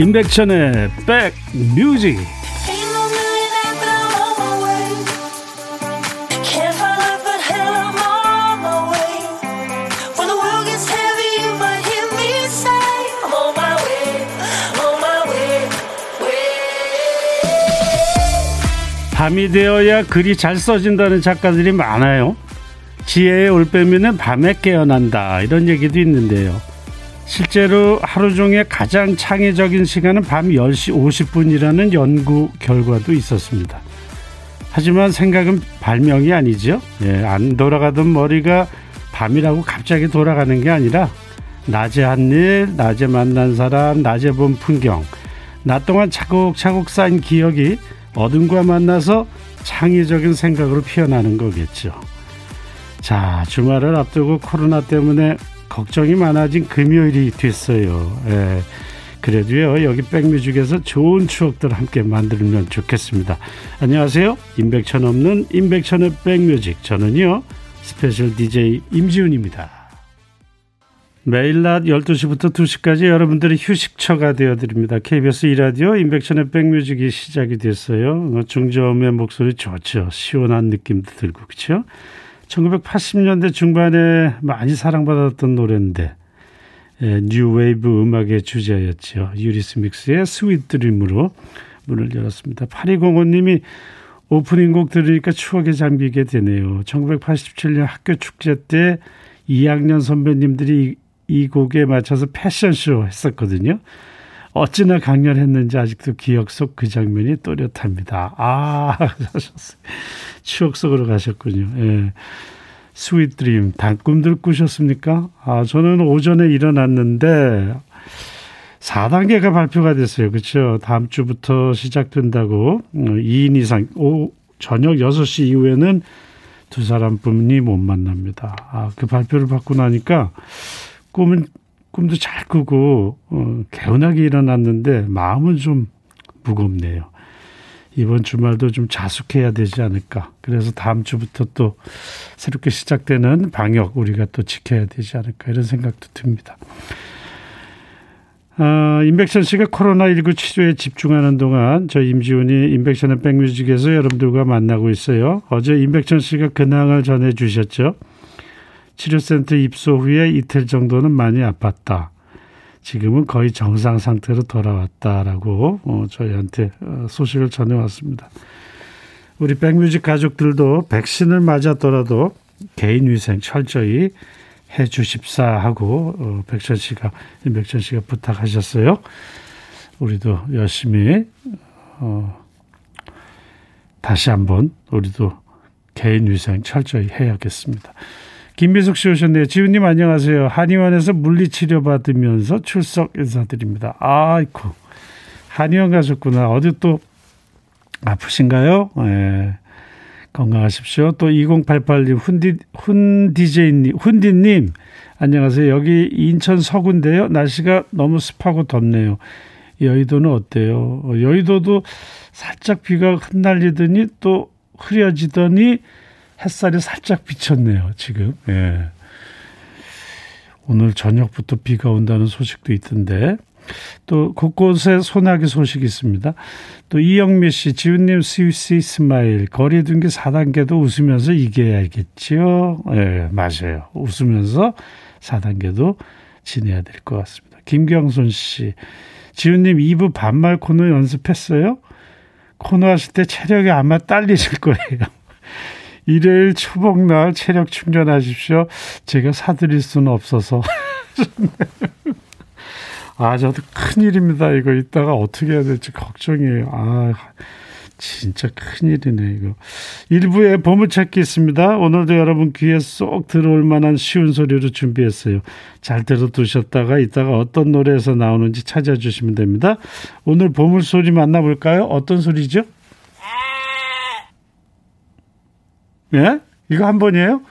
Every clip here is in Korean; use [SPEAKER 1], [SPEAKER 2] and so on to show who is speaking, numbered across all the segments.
[SPEAKER 1] 임백천의 백뮤직 밤이 되어야 글이 잘 써진다는 작가들이 많아요. 지혜의 올빼미는 밤에 깨어난다 이런 얘기도 있는데요. 실제로 하루 중에 가장 창의적인 시간은 밤 10시 50분이라는 연구 결과도 있었습니다. 하지만 생각은 발명이 아니죠. 예, 안 돌아가던 머리가 밤이라고 갑자기 돌아가는 게 아니라 낮에 한 일, 낮에 만난 사람, 낮에 본 풍경, 낮 동안 차곡차곡 쌓인 기억이 어둠과 만나서 창의적인 생각으로 피어나는 거겠죠. 자, 주말을 앞두고 코로나 때문에 걱정이 많아진 금요일이 됐어요. 예. 그래도요, 여기 백뮤직에서 좋은 추억들 함께 만들면 좋겠습니다. 안녕하세요. 임백천 없는 임백천의 백뮤직. 저는요, special DJ 임지훈입니다. 매일 낮 12시부터 2시까지 여러분들의 휴식처가 되어드립니다. KBS 이라디오 임백천의 백뮤직이 시작이 됐어요. 중저음의 목소리 좋죠. 시원한 느낌도 들고, 그렇죠? 1980년대 중반에 많이 사랑받았던 노래인데 예, 뉴웨이브 음악의 주제였죠. 유리스믹스의 Sweet Dream으로 문을 열었습니다. 8205님이 오프닝 곡 들으니까 추억에 잠기게 되네요. 1987년 학교 축제 때 2학년 선배님들이 이 곡에 맞춰서 패션쇼 했었거든요. 어찌나 강렬했는지 아직도 기억 속 그 장면이 또렷합니다. 아, 하셨어요. 추억 속으로 가셨군요. 예. Sweet Dream, 단꿈들 꾸셨습니까? 아, 저는 오전에 일어났는데 4단계가 발표가 됐어요. 그렇죠? 다음 주부터 시작된다고 2인 어, 이상 오, 저녁 6시 이후에는 두 사람뿐이 못 만납니다. 아, 그 발표를 받고 나니까 꿈은 꿈도 잘 꾸고 어, 개운하게 일어났는데 마음은 좀 무겁네요. 이번 주말도 좀 자숙해야 되지 않을까. 그래서 다음 주부터 또 새롭게 시작되는 방역 우리가 또 지켜야 되지 않을까 이런 생각도 듭니다. 아, 임백천 씨가 코로나19 치료에 집중하는 동안 저 임지훈이 임백천의 백뮤직에서 여러분들과 만나고 있어요. 어제 임백천 씨가 근황을 전해 주셨죠. 치료센터 입소 후에 이틀 정도는 많이 아팠다. 지금은 거의 정상 상태로 돌아왔다라고 어, 저희한테 어, 소식을 전해왔습니다. 우리 백뮤직 가족들도 백신을 맞았더라도 개인 위생 철저히 해 주십사 하고 어, 백천 씨가 임백천 씨가 부탁하셨어요. 우리도 열심히 어, 다시 한번 우리도 개인 위생 철저히 해야겠습니다. 김미숙 씨 오셨네요. 지훈님 안녕하세요. 한의원에서 물리치료 받으면서 출석 인사드립니다. 아이고 한의원 가셨구나. 어디 또 아프신가요? 예. 건강하십시오. 또 2088님 훈디 훈디제이님 훈디님 안녕하세요. 여기 인천 서구인데요. 날씨가 너무 습하고 덥네요. 여의도는 어때요? 여의도도 살짝 비가 흩날리더니 또 흐려지더니 햇살이 살짝 비쳤네요, 지금. 예. 오늘 저녁부터 비가 온다는 소식도 있던데. 또 곳곳에 소나기 소식이 있습니다. 또 이영미 씨, 지훈님 sweet smile 거리 두기 4단계도 웃으면서 이겨야겠지요. 예, 맞아요. 웃으면서 4단계도 지내야 될 것 같습니다. 김경순 씨, 지훈님 2부 반말 코너 연습했어요? 코너 하실 때 체력이 아마 딸리실 거예요. 일요일 초복날 체력 충전하십시오. 제가 사드릴 수는 없어서. 아, 저도 큰일입니다. 이거 이따가 어떻게 해야 될지 걱정이에요. 아, 진짜 큰일이네, 이거. 일부에 보물찾기 있습니다. 오늘도 여러분 귀에 쏙 들어올 만한 쉬운 소리로 준비했어요. 잘 들어두셨다가 이따가 어떤 노래에서 나오는지 찾아주시면 됩니다. 오늘 보물소리 만나볼까요? 어떤 소리죠? 예? 이거 한 번이에요?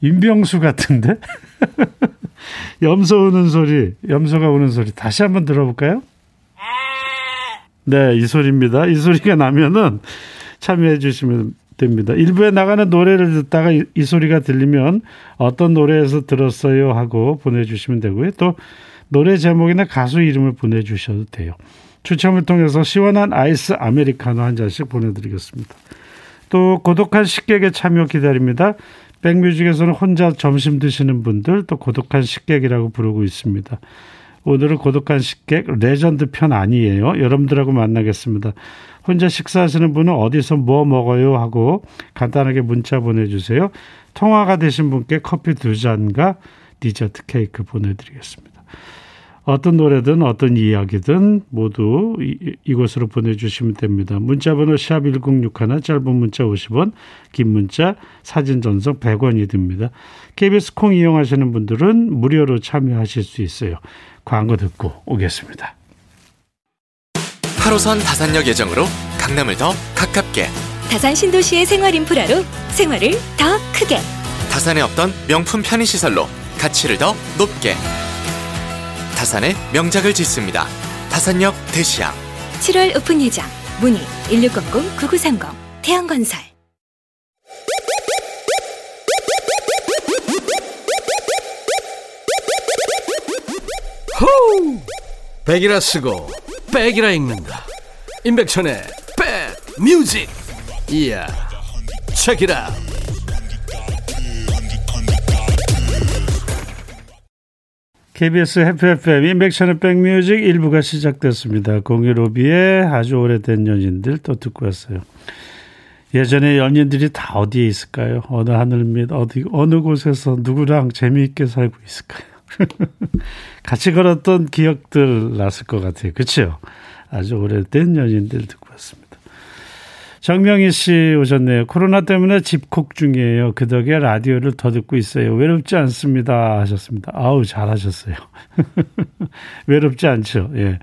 [SPEAKER 1] 임병수 같은데? 염소 우는 소리, 염소가 우는 소리. 다시 한번 들어볼까요? 네, 이 소리입니다. 이 소리가 나면은 참여해 주시면 됩니다. 일부에 나가는 노래를 듣다가 이, 이 소리가 들리면 어떤 노래에서 들었어요 하고 보내주시면 되고요. 또 노래 제목이나 가수 이름을 보내주셔도 돼요. 추첨을 통해서 시원한 아이스 아메리카노 한 잔씩 보내드리겠습니다. 또 고독한 식객의 참여 기다립니다. 백뮤직에서는 혼자 점심 드시는 분들 또 고독한 식객이라고 부르고 있습니다. 오늘은 고독한 식객 레전드 편 아니에요. 여러분들하고 만나겠습니다. 혼자 식사하시는 분은 어디서 뭐 먹어요 하고 간단하게 문자 보내주세요. 통화가 되신 분께 커피 두 잔과 디저트 케이크 보내드리겠습니다. 어떤 노래든 어떤 이야기든 모두 이, 이곳으로 보내주시면 됩니다. 문자번호 샵 1061, 짧은 문자 50원, 긴 문자, 사진 전송 100원이 듭니다. KBS 콩 이용하시는 분들은 무료로 참여하실 수 있어요. 광고 듣고 오겠습니다.
[SPEAKER 2] 8호선 다산역 예정으로 강남을 더 가깝게
[SPEAKER 3] 다산 신도시의 생활 인프라로 생활을 더 크게
[SPEAKER 2] 다산에 없던 명품 편의시설로 가치를 더 높게 다산의 명작을 짓습니다. 다산역 대시양
[SPEAKER 3] 7월 오픈 예정 문의 1600-9930 태양건설
[SPEAKER 4] 호우! 백이라 쓰고 백이라 읽는다. 임백천의 백 뮤직. 이야. 체키라.
[SPEAKER 1] KBS 해피 FM 인백션의 백뮤직 1부가 시작됐습니다. 공유로비의 아주 오래된 연인들 또 듣고 왔어요. 예전에 연인들이 다 어디에 있을까요? 어느 하늘 밑 어디 어느 곳에서 누구랑 재미있게 살고 있을까요? 같이 걸었던 기억들 났을 것 같아요. 그렇죠? 아주 오래된 연인들 듣고. 정명희 씨 오셨네요. 코로나 때문에 집콕 중이에요. 그 덕에 라디오를 더 듣고 있어요. 외롭지 않습니다. 하셨습니다. 아우, 잘하셨어요. 외롭지 않죠. 예.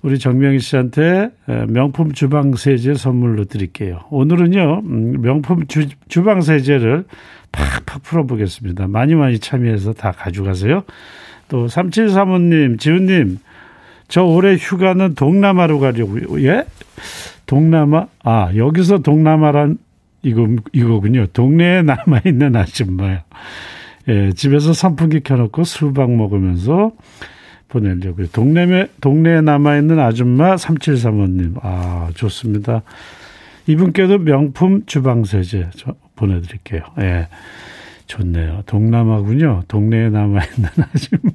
[SPEAKER 1] 우리 정명희 씨한테 명품 주방 세제 선물로 드릴게요. 오늘은요, 음, 명품 주, 주방 세제를 팍팍 풀어보겠습니다. 많이 많이 참여해서 다 가져가세요. 또 3735님, 지훈님, 저 올해 휴가는 동남아로 가려고요. 예? 동남아? 아, 여기서 동남아란 이거, 이거군요. 동네에 남아 있는 아줌마요. 예, 집에서 선풍기 켜놓고 수박 먹으면서 보내려고요. 동네에, 동네에 남아 있는 아줌마 3735님. 아, 좋습니다. 이분께도 명품 주방 세제 보내드릴게요. 예. 좋네요. 동남아군요. 동네에 남아 있는 아줌마.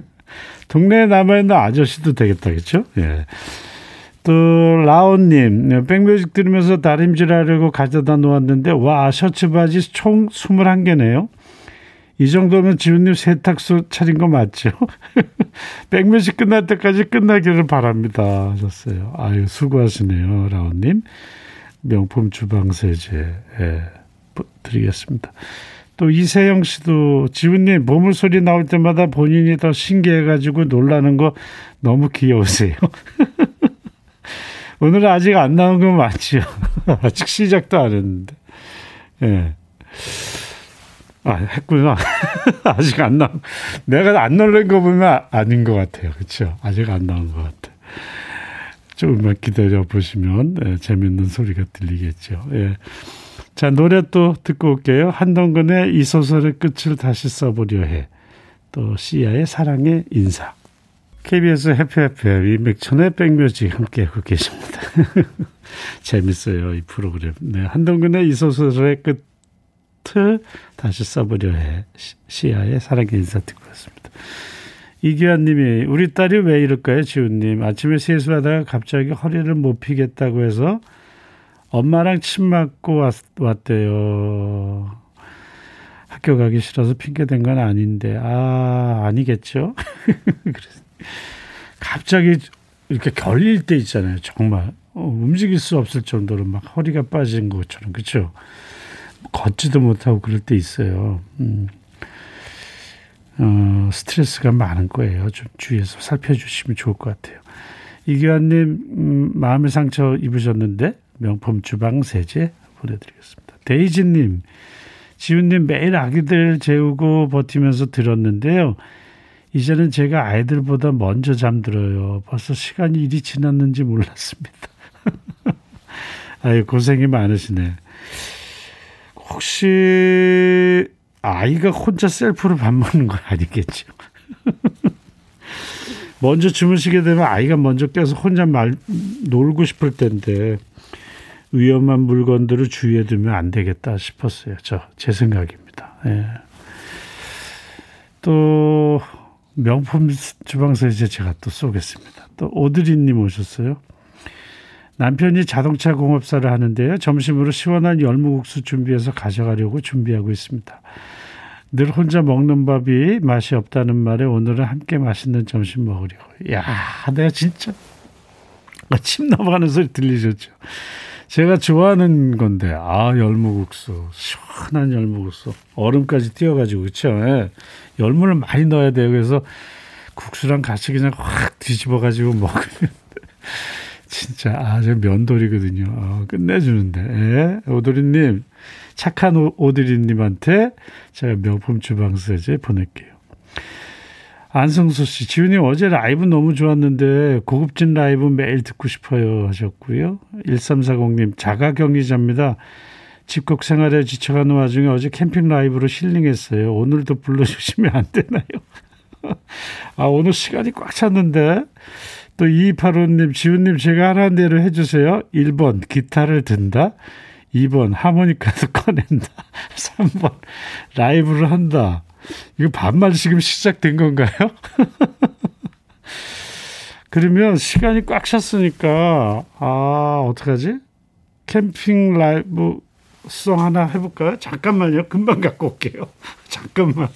[SPEAKER 1] 동네에 남아 있는 아저씨도 되겠다, 그죠? 예. 또 라온님 백뮤직 들으면서 다림질하려고 가져다 놓았는데 와 셔츠 바지 총 21개네요. 이 정도면 지훈님 세탁소 차린 거 맞죠? 백뮤직 끝날 때까지 끝나기를 바랍니다 하셨어요. 아유 수고하시네요 라온님. 명품 주방세제 예, 드리겠습니다. 또 이세영 씨도 지훈님 보물소리 나올 때마다 본인이 더 신기해가지고 놀라는 거 너무 귀여우세요. 오늘 아직 안 나온 건 맞지요. 아직 시작도 안 했는데. 예. 아, 했구나. 아직 안 나온. 내가 안 놀란 거 보면 아닌 것 같아요. 그렇죠? 아직 안 나온 것 같아. 조금만 기다려 보시면 예, 재밌는 소리가 들리겠죠. 예. 자, 노래 또 듣고 올게요. 한동근의 이 소설의 끝을 다시 써보려 해. 또 시아의 사랑의 인사. KBS 해피 FM 맥천의 백뮤직 함께하고 계십니다. 재밌어요, 이 프로그램. 네, 한동근의 이 소설의 끝을 다시 써보려 해. 시아의 사랑의 인사 듣고 왔습니다. 이기환 님이 우리 딸이 왜 이럴까요, 지훈님? 아침에 세수하다가 갑자기 허리를 못 피겠다고 해서 엄마랑 침 맞고 왔, 왔대요. 학교 가기 싫어서 핑계 댄 건 아닌데, 아, 아니겠죠? 그래서 갑자기 이렇게 결릴 때 있잖아요. 정말 어, 움직일 수 없을 정도로 막 허리가 빠진 것처럼 그렇죠. 걷지도 못하고 그럴 때 있어요. 음. 어, 스트레스가 많은 거예요. 좀 주위에서 살펴주시면 좋을 것 같아요. 이기환님 음, 마음의 상처 입으셨는데 명품 주방 세제 보내드리겠습니다. 데이지님, 지훈님 매일 아기들 재우고 버티면서 들었는데요. 이제는 제가 아이들보다 먼저 잠들어요. 벌써 시간이 이리 지났는지 몰랐습니다. 아유, 고생이 많으시네. 혹시 아이가 혼자 셀프로 밥 먹는 건 아니겠죠? 먼저 주무시게 되면 아이가 먼저 깨서 혼자 말 놀고 싶을 텐데 위험한 물건들을 주위에 두면 안 되겠다 싶었어요. 저 제 생각입니다. 예. 또 명품 주방서 이제 제가 또 쏘겠습니다. 또 오드리님 오셨어요. 남편이 자동차 공업사를 하는데요. 점심으로 시원한 열무국수 준비해서 가져가려고 준비하고 있습니다. 늘 혼자 먹는 밥이 맛이 없다는 말에 오늘은 함께 맛있는 점심 먹으려고. 야, 내가 진짜 아, 침 넘어가는 소리 들리셨죠? 제가 좋아하는 건데, 아, 열무국수. 시원한 열무국수. 얼음까지 띄어가지고, 그쵸? 예. 열무를 많이 넣어야 돼요. 그래서 국수랑 같이 그냥 확 뒤집어가지고 먹으면. 진짜, 아, 저 면돌이거든요. 어, 끝내주는데. 예. 오드리님, 착한 오드리님한테 제가 명품 주방 세제 보낼게요. 안성수 씨, 지훈님 어제 라이브 너무 좋았는데 고급진 라이브 매일 듣고 싶어요 하셨고요. 1340님, 자가격리자입니다. 집콕 생활에 지쳐가는 와중에 어제 캠핑 라이브로 힐링했어요. 오늘도 불러주시면 안 되나요? 아, 오늘 시간이 꽉 찼는데. 또 2285님, 지훈님 제가 하라는 대로 해주세요. 1번, 기타를 든다. 2번, 하모니카도 꺼낸다. 3번, 라이브를 한다. 이거 반말 지금 시작된 건가요? 그러면 시간이 꽉 찼으니까, 아, 어떡하지? 캠핑 라이브 송 하나 해볼까요? 잠깐만요. 금방 갖고 올게요. 잠깐만.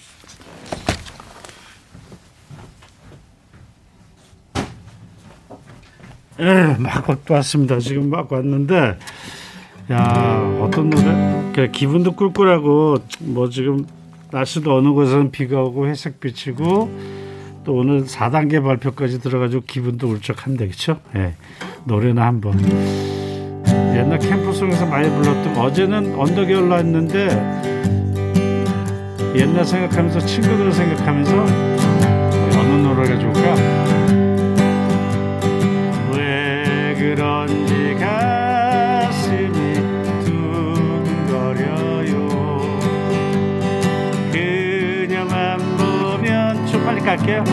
[SPEAKER 1] 예, 막 왔습니다. 지금 막 왔는데, 야, 어떤 노래? 기분도 꿀꿀하고, 뭐 지금 날씨도 어느 곳은 비가 오고 회색 비치고 또 오늘 4단계 발표까지 들어가지고 기분도 울적한데 그렇죠? 예. 노래나 한번 옛날 캠프송에서 많이 불렀던 어제는 언덕에 올라왔는데 옛날 생각하면서 친구들 생각하면서 어느 노래가 좋을까? 왜 그런지 가슴이 두근거려요 그녀만 보면 좀 빨리 갈게요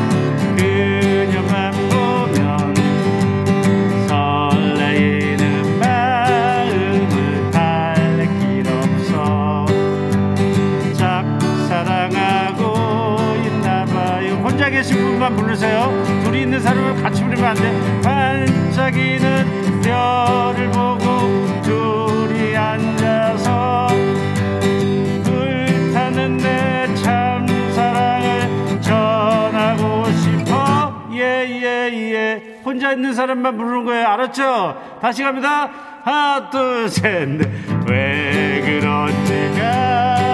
[SPEAKER 1] 계신 분만 부르세요. 둘이 있는 사람을 같이 부르면 안 돼. 반짝이는 별을 보고 둘이 앉아서 불타는 내 참 사랑을 전하고 싶어. 예예예. 혼자 있는 사람만 부르는 거예요. 알았죠? 다시 갑니다. 하나 둘 셋 넷 왜 그런지 가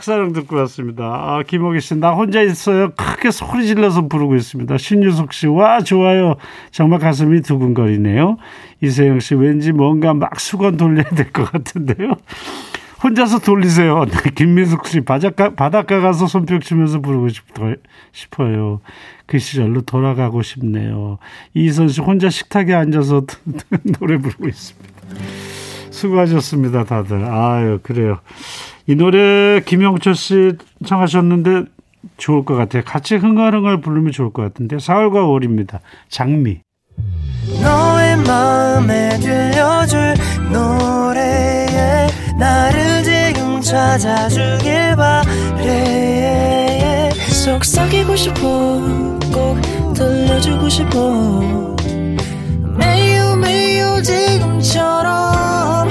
[SPEAKER 1] 짝사랑 듣고 왔습니다. 아, 김호기 씨, 나 혼자 있어요. 크게 소리 질러서 부르고 있습니다. 신유석 씨, 와, 좋아요. 정말 가슴이 두근거리네요. 이세영 씨, 왠지 뭔가 막 수건 돌려야 될 것 같은데요. 혼자서 돌리세요. 네, 김민숙 씨, 바닷가, 바닷가 가서 손뼉 치면서 부르고 싶어요. 그 시절로 돌아가고 싶네요. 이선 씨, 혼자 식탁에 앉아서 노래 부르고 있습니다. 수고하셨습니다, 다들. 아유, 그래요. 이 노래 김영철 씨 청하셨는데 좋을 것 같아요. 같이 흥얼흥얼 부르면 좋을 것 같은데 4월과 5월입니다. 장미. 너의 마음에 들려줄 노래에 나를 지금 찾아주길 바래 속삭이고 싶어 꼭 들려주고 싶어 매우 매우 지금처럼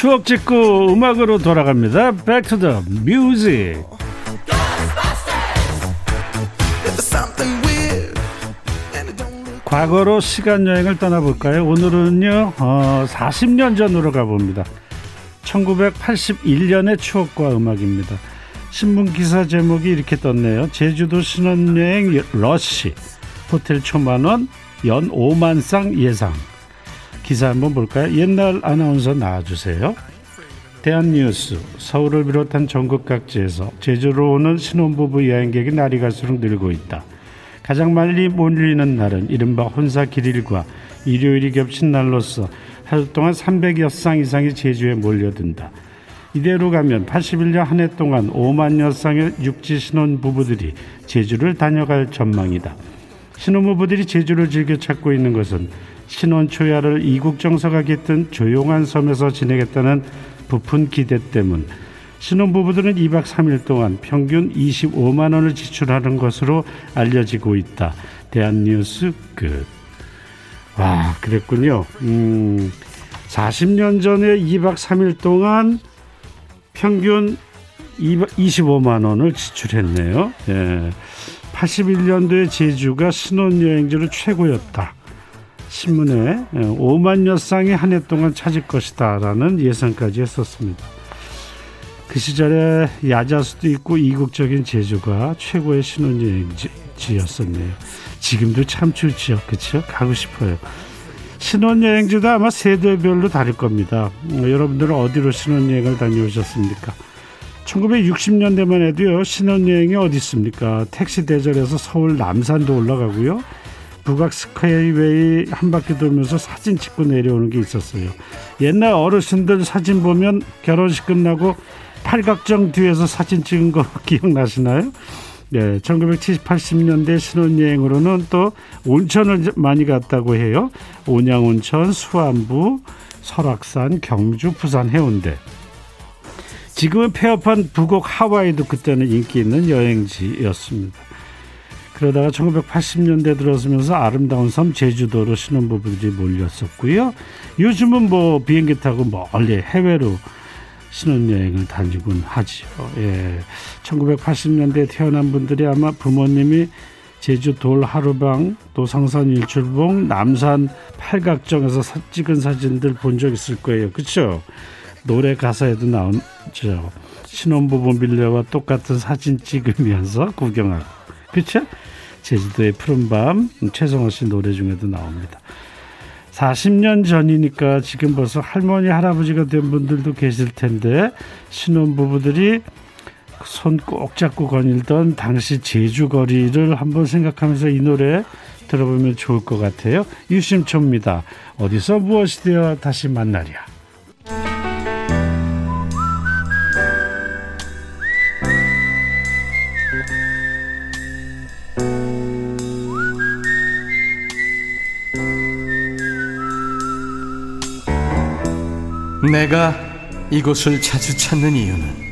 [SPEAKER 1] 추억 짓고 음악으로 돌아갑니다. Back to the music. 과거로 시간 여행을 떠나볼까요? 오늘은요, 어, 40년 전으로 가봅니다. 1981년의 추억과 음악입니다. 신문 기사 제목이 이렇게 떴네요. 제주도 신혼여행 러시, 호텔 초만원, 연 5만 쌍 예상. 기사 한번 볼까요? 옛날 아나운서 나와주세요. 대한뉴스 서울을 비롯한 전국 각지에서 제주로 오는 신혼부부 여행객이 날이 갈수록 늘고 있다. 가장 많이 몰리는 날은 이른바 혼사 길일과 일요일이 겹친 날로서 하루 동안 300여 쌍 이상이 제주에 몰려든다. 이대로 가면 81년 한 해 동안 5만여 쌍의 육지 신혼 부부들이 제주를 다녀갈 전망이다. 신혼부부들이 제주를 즐겨 찾고 있는 것은 신혼 초야를 이국 정서가 깃든 조용한 섬에서 지내겠다는 부푼 기대 때문 신혼부부들은 2박 3일 동안 평균 25만 원을 지출하는 것으로 알려지고 있다. 대한뉴스 끝. 와, 그랬군요. 음, 40년 전에 2박 3일 동안 평균 25만 원을 지출했네요. 예. 81년도에 제주가 신혼여행지로 최고였다. 신문에 5만여 예, 쌍이 한 해 동안 찾을 것이다라는 예상까지 했었습니다. 그 시절에 야자수도 있고 이국적인 제주가 최고의 신혼여행지였었네요. 지금도 참 좋지요. 그렇죠? 가고 싶어요. 신혼여행지도 아마 세대별로 다를 겁니다. 여러분들은 어디로 신혼여행을 다녀오셨습니까? 1960년대만 해도요, 신혼여행이 어디 있습니까? 택시 대절에서 서울 남산도 올라가고요. 북악 스카이웨이 한 바퀴 돌면서 사진 찍고 내려오는 게 있었어요. 옛날 어르신들 사진 보면 결혼식 끝나고 팔각정 뒤에서 사진 찍은 거 기억나시나요? 네, 1970, 80년대 신혼여행으로는 또 온천을 많이 갔다고 해요. 온양온천, 수안부, 설악산, 경주, 부산, 해운대. 지금은 폐업한 북옥 하와이도 그때는 인기 있는 여행지였습니다. 그러다가 1980년대 들어서면서 아름다운 섬 제주도로 신혼부부들이 몰렸었고요. 요즘은 뭐 비행기 타고 멀리 해외로 신혼여행을 다니곤 하지요. 예. 1980년대 태어난 분들이 아마 부모님이 제주 돌 하루방, 또 성산 일출봉, 남산 팔각정에서 사, 찍은 사진들 본 적 있을 거예요. 그렇죠? 노래 가사에도 나오죠. 신혼부부 밀려와 똑같은 사진 찍으면서 구경하고. 그렇죠? 제주도의 푸른밤 최성원 씨 노래 중에도 나옵니다. 40년 전이니까 지금 벌써 할머니 할아버지가 된 분들도 계실 텐데 신혼부부들이 손 꼭 잡고 거닐던 당시 제주 거리를 한번 생각하면서 이 노래 들어보면 좋을 것 같아요. 유심초입니다. 어디서 무엇이 되어 다시 만나랴.
[SPEAKER 4] 내가 이곳을 자주 찾는 이유는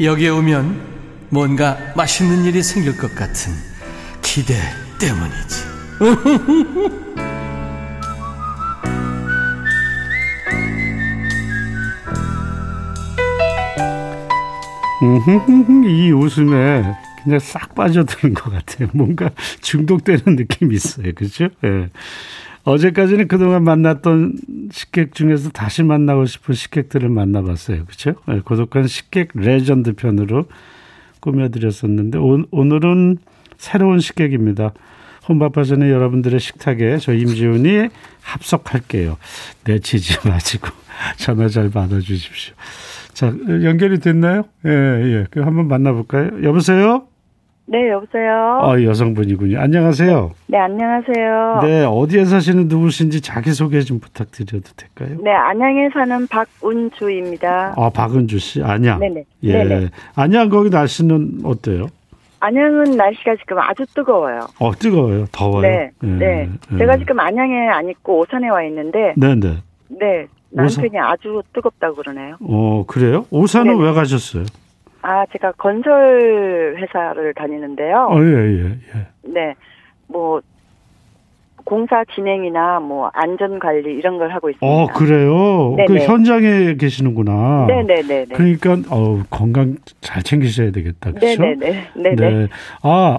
[SPEAKER 4] 여기에 오면 뭔가 맛있는 일이 생길 것 같은 기대 때문이지.
[SPEAKER 1] 음, 이 웃음에 그냥 싹 빠져드는 것 같아요. 뭔가 중독되는 느낌이 있어요. 그죠? 예. 어제까지는 그동안 만났던 식객 중에서 다시 만나고 싶은 식객들을 만나봤어요. 예, 고독한 식객 레전드 편으로 꾸며드렸었는데, 오, 오늘은 새로운 식객입니다. 혼밥하 전에 여러분들의 식탁에 저 임지훈이 합석할게요. 내치지 마시고 전화 잘 받아주십시오. 자, 연결이 됐나요? 예, 예. 그 한번 만나볼까요? 여보세요?
[SPEAKER 5] 네, 여보세요.
[SPEAKER 1] 아, 여성분이군요. 안녕하세요.
[SPEAKER 5] 네, 안녕하세요.
[SPEAKER 1] 네, 어디에 사시는 누구신지 자기소개 좀 부탁드려도 될까요?
[SPEAKER 5] 네, 안양에 사는 박운주입니다.
[SPEAKER 1] 아, 박은주 씨. 안양.
[SPEAKER 5] 네네.
[SPEAKER 1] 예.
[SPEAKER 5] 네네.
[SPEAKER 1] 안양 거기 날씨는 어때요?
[SPEAKER 5] 안양은 날씨가 지금 아주 뜨거워요.
[SPEAKER 1] 어, 뜨거워요. 더워요.
[SPEAKER 5] 네,
[SPEAKER 1] 예,
[SPEAKER 5] 네.
[SPEAKER 1] 예.
[SPEAKER 5] 제가 지금 안양에 안 있고 오산에 와 있는데,
[SPEAKER 1] 네, 네.
[SPEAKER 5] 네, 남편이 아주 뜨겁다고 그러네요.
[SPEAKER 1] 어, 그래요? 오산은
[SPEAKER 5] 네네.
[SPEAKER 1] 왜 가셨어요?
[SPEAKER 5] 아, 제가 건설 회사를 다니는데요.
[SPEAKER 1] 어, 예, 예, 예.
[SPEAKER 5] 네, 뭐 공사 진행이나 뭐 안전 관리 이런 걸 하고 있습니다.
[SPEAKER 1] 어, 그래요? 그
[SPEAKER 5] 네네.
[SPEAKER 1] 현장에 계시는구나.
[SPEAKER 5] 네네네.
[SPEAKER 1] 그러니까, 어 건강 잘 챙기셔야 되겠다. 그렇죠?
[SPEAKER 5] 네네네. 네네.
[SPEAKER 1] 네. 아,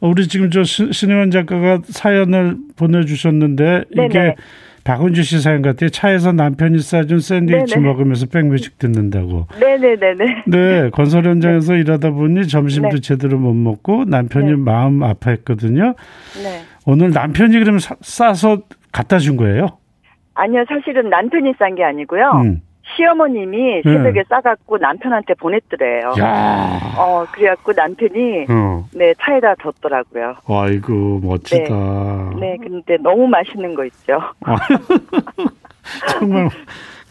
[SPEAKER 1] 우리 지금 저 신- 신혜원 작가가 사연을 보내주셨는데 이게
[SPEAKER 5] 네네.
[SPEAKER 1] 박은주 씨 사연 같아요. 차에서 남편이 싸준 샌드위치
[SPEAKER 5] 네네.
[SPEAKER 1] 먹으면서 백뮤직 듣는다고.
[SPEAKER 5] 네네네네.
[SPEAKER 1] 네, 건설 현장에서 일하다 보니 점심도
[SPEAKER 5] 네.
[SPEAKER 1] 제대로 못 먹고 남편이
[SPEAKER 5] 네.
[SPEAKER 1] 마음 아파했거든요.
[SPEAKER 5] 네.
[SPEAKER 1] 오늘 남편이 그럼 사- 싸서 갖다 준 거예요?
[SPEAKER 5] 아니요, 사실은 남편이 싼 게 아니고요.
[SPEAKER 1] 음.
[SPEAKER 5] 시어머님이 새벽에 싸갖고 남편한테 보냈더래요.
[SPEAKER 1] 야,
[SPEAKER 5] 어, 그래갖고 남편이
[SPEAKER 1] 어,
[SPEAKER 5] 네 차에다 뒀더라고요.
[SPEAKER 1] 아이고 멋지다.
[SPEAKER 5] 네, 근데 너무 맛있는 거 있죠.
[SPEAKER 1] 정말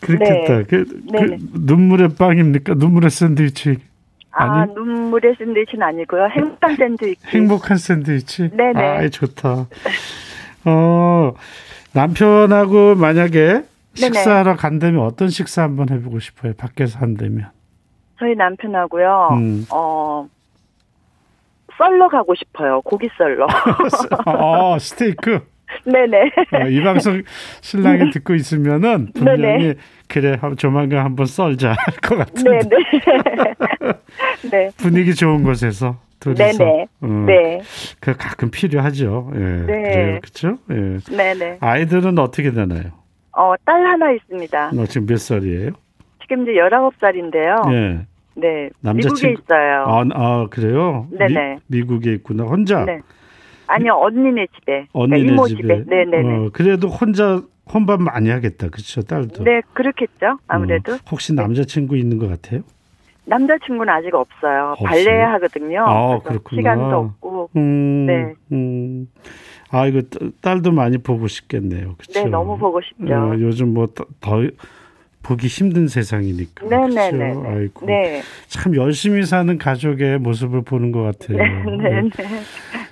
[SPEAKER 1] 그렇겠다.
[SPEAKER 5] 네.
[SPEAKER 1] 그. 그 눈물의 빵입니까? 눈물의 샌드위치.
[SPEAKER 5] 아,
[SPEAKER 1] 아니?
[SPEAKER 5] 눈물의 샌드위치는 아니고요. 행복한 샌드위치.
[SPEAKER 1] 행복한 샌드위치.
[SPEAKER 5] 네네.
[SPEAKER 1] 아, 좋다. 어, 남편하고 만약에 식사하러 간다면 어떤 식사 한번 해보고 싶어요? 밖에서 한다면.
[SPEAKER 5] 저희 남편하고요.
[SPEAKER 1] 음.
[SPEAKER 5] 어, 썰러 가고 싶어요. 고기 썰러.
[SPEAKER 1] 어, 스테이크.
[SPEAKER 5] 네네.
[SPEAKER 1] 어, 이 방송 신랑이 듣고 있으면은 분명히
[SPEAKER 5] 네네.
[SPEAKER 1] 그래 한- 조만간 한번 썰자 할 것 같은데
[SPEAKER 5] 네네. 네.
[SPEAKER 1] 분위기 좋은 곳에서 둘이서
[SPEAKER 5] 네네.
[SPEAKER 1] 어,
[SPEAKER 5] 네.
[SPEAKER 1] 그 가끔 필요하죠. 예,
[SPEAKER 5] 네.
[SPEAKER 1] 그래요, 그렇죠? 예.
[SPEAKER 5] 네네.
[SPEAKER 1] 아이들은 어떻게 되나요?
[SPEAKER 5] 어, 딸 하나 있습니다.
[SPEAKER 1] 어, 지금 몇 살이에요?
[SPEAKER 5] 지금 이제 19살인데요.
[SPEAKER 1] 예.
[SPEAKER 5] 네.
[SPEAKER 1] 남자친구-
[SPEAKER 5] 미국에 있어요.
[SPEAKER 1] 아, 아, 그래요?
[SPEAKER 5] 네네.
[SPEAKER 1] 미, 미국에 있구나. 혼자
[SPEAKER 5] 네. 아니요, 언니네 집에.
[SPEAKER 1] 언니네
[SPEAKER 5] 네, 이모
[SPEAKER 1] 집에.
[SPEAKER 5] 집에. 네네네.
[SPEAKER 1] 어, 그래도 혼자 혼밥 많이 하겠다. 그렇죠, 딸도.
[SPEAKER 5] 네, 그렇겠죠. 아무래도.
[SPEAKER 1] 어, 혹시 남자친구 있는 것 같아요?
[SPEAKER 5] 남자친구는 아직 없어요.
[SPEAKER 1] 없어요?
[SPEAKER 5] 발레 하거든요.
[SPEAKER 1] 아, 그렇구나.
[SPEAKER 5] 시간도 없고.
[SPEAKER 1] 음,
[SPEAKER 5] 네.
[SPEAKER 1] 음. 아, 이거 딸- 딸도 많이 보고 싶겠네요. 그렇죠?
[SPEAKER 5] 네, 너무 보고 싶죠.
[SPEAKER 1] 어, 요즘 뭐 더 보기 힘든 세상이니까.
[SPEAKER 5] 네네네.
[SPEAKER 1] 그렇죠? 아이고.
[SPEAKER 5] 네.
[SPEAKER 1] 참 열심히 사는 가족의 모습을 보는 것 같아요.
[SPEAKER 5] 네, 네.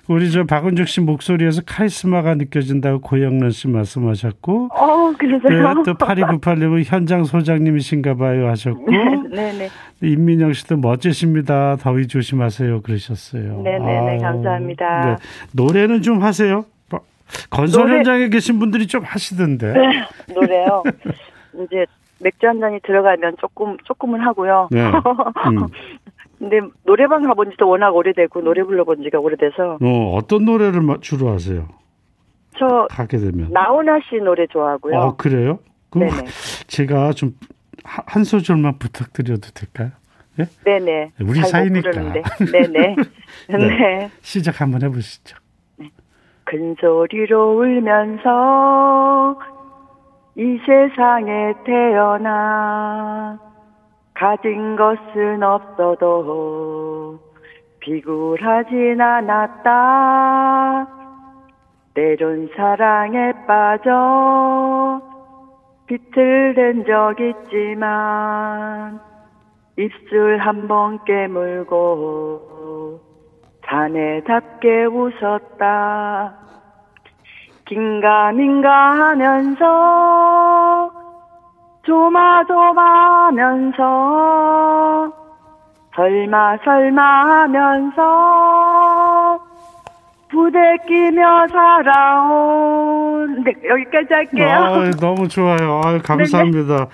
[SPEAKER 1] 우리 저 박은juk 씨 목소리에서 카리스마가 느껴진다고 고영란 씨 말씀하셨고,
[SPEAKER 5] 어,
[SPEAKER 1] 네,
[SPEAKER 5] 그러세요?
[SPEAKER 1] 또 8298님은 현장 소장님이신가 봐요 하셨고,
[SPEAKER 5] 네, 네.
[SPEAKER 1] 임민영 씨도 멋지십니다. 더위 조심하세요. 그러셨어요.
[SPEAKER 5] 네네네,
[SPEAKER 1] 아유,
[SPEAKER 5] 감사합니다.
[SPEAKER 1] 네. 노래는 좀 하세요. 뭐, 건설
[SPEAKER 5] 노래-
[SPEAKER 1] 현장에 계신 분들이 좀 하시던데.
[SPEAKER 5] 노래요. 이제 맥주 한 잔이 들어가면 조금 조금은 하고요.
[SPEAKER 1] 네. 음.
[SPEAKER 5] 근데 노래방 가본 지도 워낙 오래되고 노래 불러본 지가 오래돼서
[SPEAKER 1] 어, 어떤 노래를 마- 주로 하세요?
[SPEAKER 5] 저
[SPEAKER 1] 가게 되면.
[SPEAKER 5] 나훈아 씨 노래 좋아하고요.
[SPEAKER 1] 어, 그래요? 그럼
[SPEAKER 5] 네네.
[SPEAKER 1] 제가 좀 한 소절만 부탁드려도 될까요? 예?
[SPEAKER 5] 네네.
[SPEAKER 1] 우리 사이니까.
[SPEAKER 5] 네네.
[SPEAKER 1] 네.
[SPEAKER 5] 네.
[SPEAKER 1] 시작 한번 해보시죠.
[SPEAKER 5] 큰 소리로 울면서 이 세상에 태어나 가진 것은 없어도 비굴하진 않았다. 때론 사랑에 빠져 비틀댄 적 있지만 입술 한 번 깨물고 자네답게 웃었다. 긴가민가 하면서 조마조마하면서 설마 설마 하면서 부대끼며 살아온. 네, 여기까지 할게요.
[SPEAKER 1] 아, 너무 좋아요. 아, 감사합니다.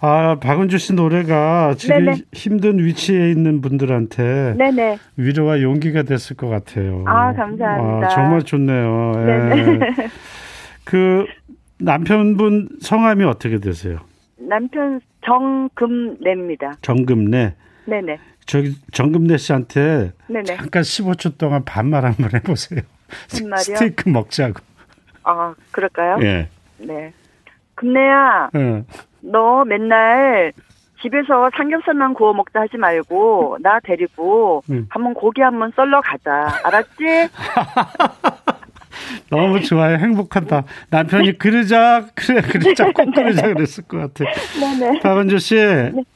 [SPEAKER 1] 아, 박은주 씨 노래가 지금
[SPEAKER 5] 네네.
[SPEAKER 1] 힘든 위치에 있는 분들한테
[SPEAKER 5] 네네.
[SPEAKER 1] 위로와 용기가 됐을 것 같아요.
[SPEAKER 5] 아, 감사합니다.
[SPEAKER 1] 아, 정말 좋네요. 예. 그 남편분 성함이 어떻게 되세요?
[SPEAKER 5] 남편 정금래입니다.
[SPEAKER 1] 정금래.
[SPEAKER 5] 네네.
[SPEAKER 1] 저기 정금래 씨한테
[SPEAKER 5] 네네.
[SPEAKER 1] 잠깐 15초 동안 반말 한번 해보세요.
[SPEAKER 5] 반말이요?
[SPEAKER 1] 스테이크 먹자고.
[SPEAKER 5] 아, 그럴까요?
[SPEAKER 1] 예.
[SPEAKER 5] 네. 금래야,
[SPEAKER 1] 예.
[SPEAKER 5] 너 맨날 집에서 삼겹살만 구워 먹자 하지 말고 나 데리고
[SPEAKER 1] 음.
[SPEAKER 5] 한번 고기 한번 썰러 가자. 알았지?
[SPEAKER 1] 너무 좋아요. 행복하다. 남편이 그러자 그래 그러자 꼭 그러자 그랬을 것 같아.
[SPEAKER 5] 네네.
[SPEAKER 1] 박은주 씨,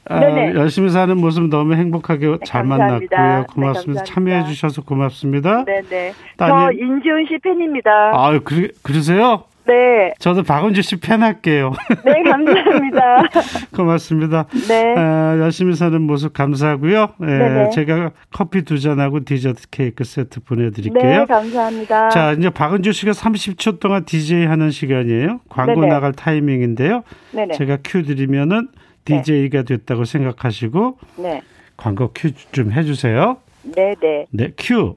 [SPEAKER 1] 아,
[SPEAKER 5] 네네.
[SPEAKER 1] 열심히 사는 모습 너무 행복하게 잘
[SPEAKER 5] 감사합니다.
[SPEAKER 1] 만났고요.
[SPEAKER 5] 네,
[SPEAKER 1] 고맙습니다.
[SPEAKER 5] 감사합니다.
[SPEAKER 1] 참여해 주셔서 고맙습니다.
[SPEAKER 5] 네네. 저
[SPEAKER 1] 따님.
[SPEAKER 5] 인지훈 씨 팬입니다.
[SPEAKER 1] 아유, 그, 그러세요?
[SPEAKER 5] 네.
[SPEAKER 1] 저도 박은주 씨 팬할게요.
[SPEAKER 5] 네, 감사합니다.
[SPEAKER 1] 고맙습니다.
[SPEAKER 5] 네.
[SPEAKER 1] 아, 열심히 사는 모습 감사하고요. 예,
[SPEAKER 5] 네네.
[SPEAKER 1] 제가 커피 두 잔하고 디저트 케이크 세트
[SPEAKER 5] 네,
[SPEAKER 1] 보내드릴게요.
[SPEAKER 5] 감사합니다.
[SPEAKER 1] 자, 이제 박은주 씨가 30초 동안 DJ 하는 시간이에요. 광고
[SPEAKER 5] 네네.
[SPEAKER 1] 나갈 타이밍인데요.
[SPEAKER 5] 네네.
[SPEAKER 1] 제가 큐 드리면은 DJ가 됐다고 생각하시고
[SPEAKER 5] 네.
[SPEAKER 1] 광고 큐 좀 해주세요.
[SPEAKER 5] 네 네.
[SPEAKER 1] 네, 큐.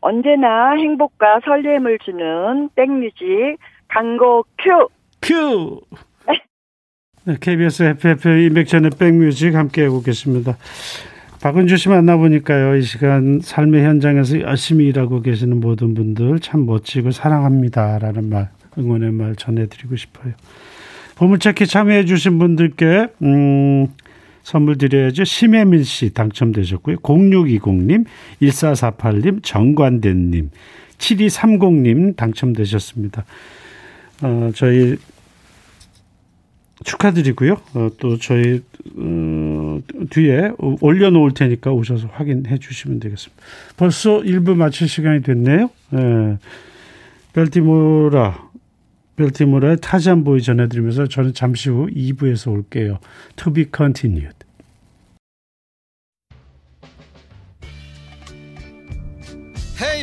[SPEAKER 5] 언제나 행복과 설렘을 주는 백뮤직 광고 큐.
[SPEAKER 1] 큐. 네, KBS 해피FM 임백천의 백뮤직 함께하고 계십니다. 박은주 씨 만나보니까요, 이 시간 삶의 현장에서 열심히 일하고 계시는 모든 분들 참 멋지고 사랑합니다 라는 말, 응원의 말 전해드리고 싶어요. 보물찾기 참여해주신 분들께, 음, 선물 드려야죠. 심혜민 씨 당첨되셨고요. 0620님, 1448님, 정관대님, 7230님 당첨되셨습니다. 어, 저희 축하드리고요. 어, 또 저희 어, 뒤에 올려놓을 테니까 오셔서 확인해 주시면 되겠습니다. 벌써 1부 마칠 시간이 됐네요. 예. 벨티모라 벨티모라의 타잔 보이 전해드리면서 저는 잠시 후 2부에서 올게요. To be continued.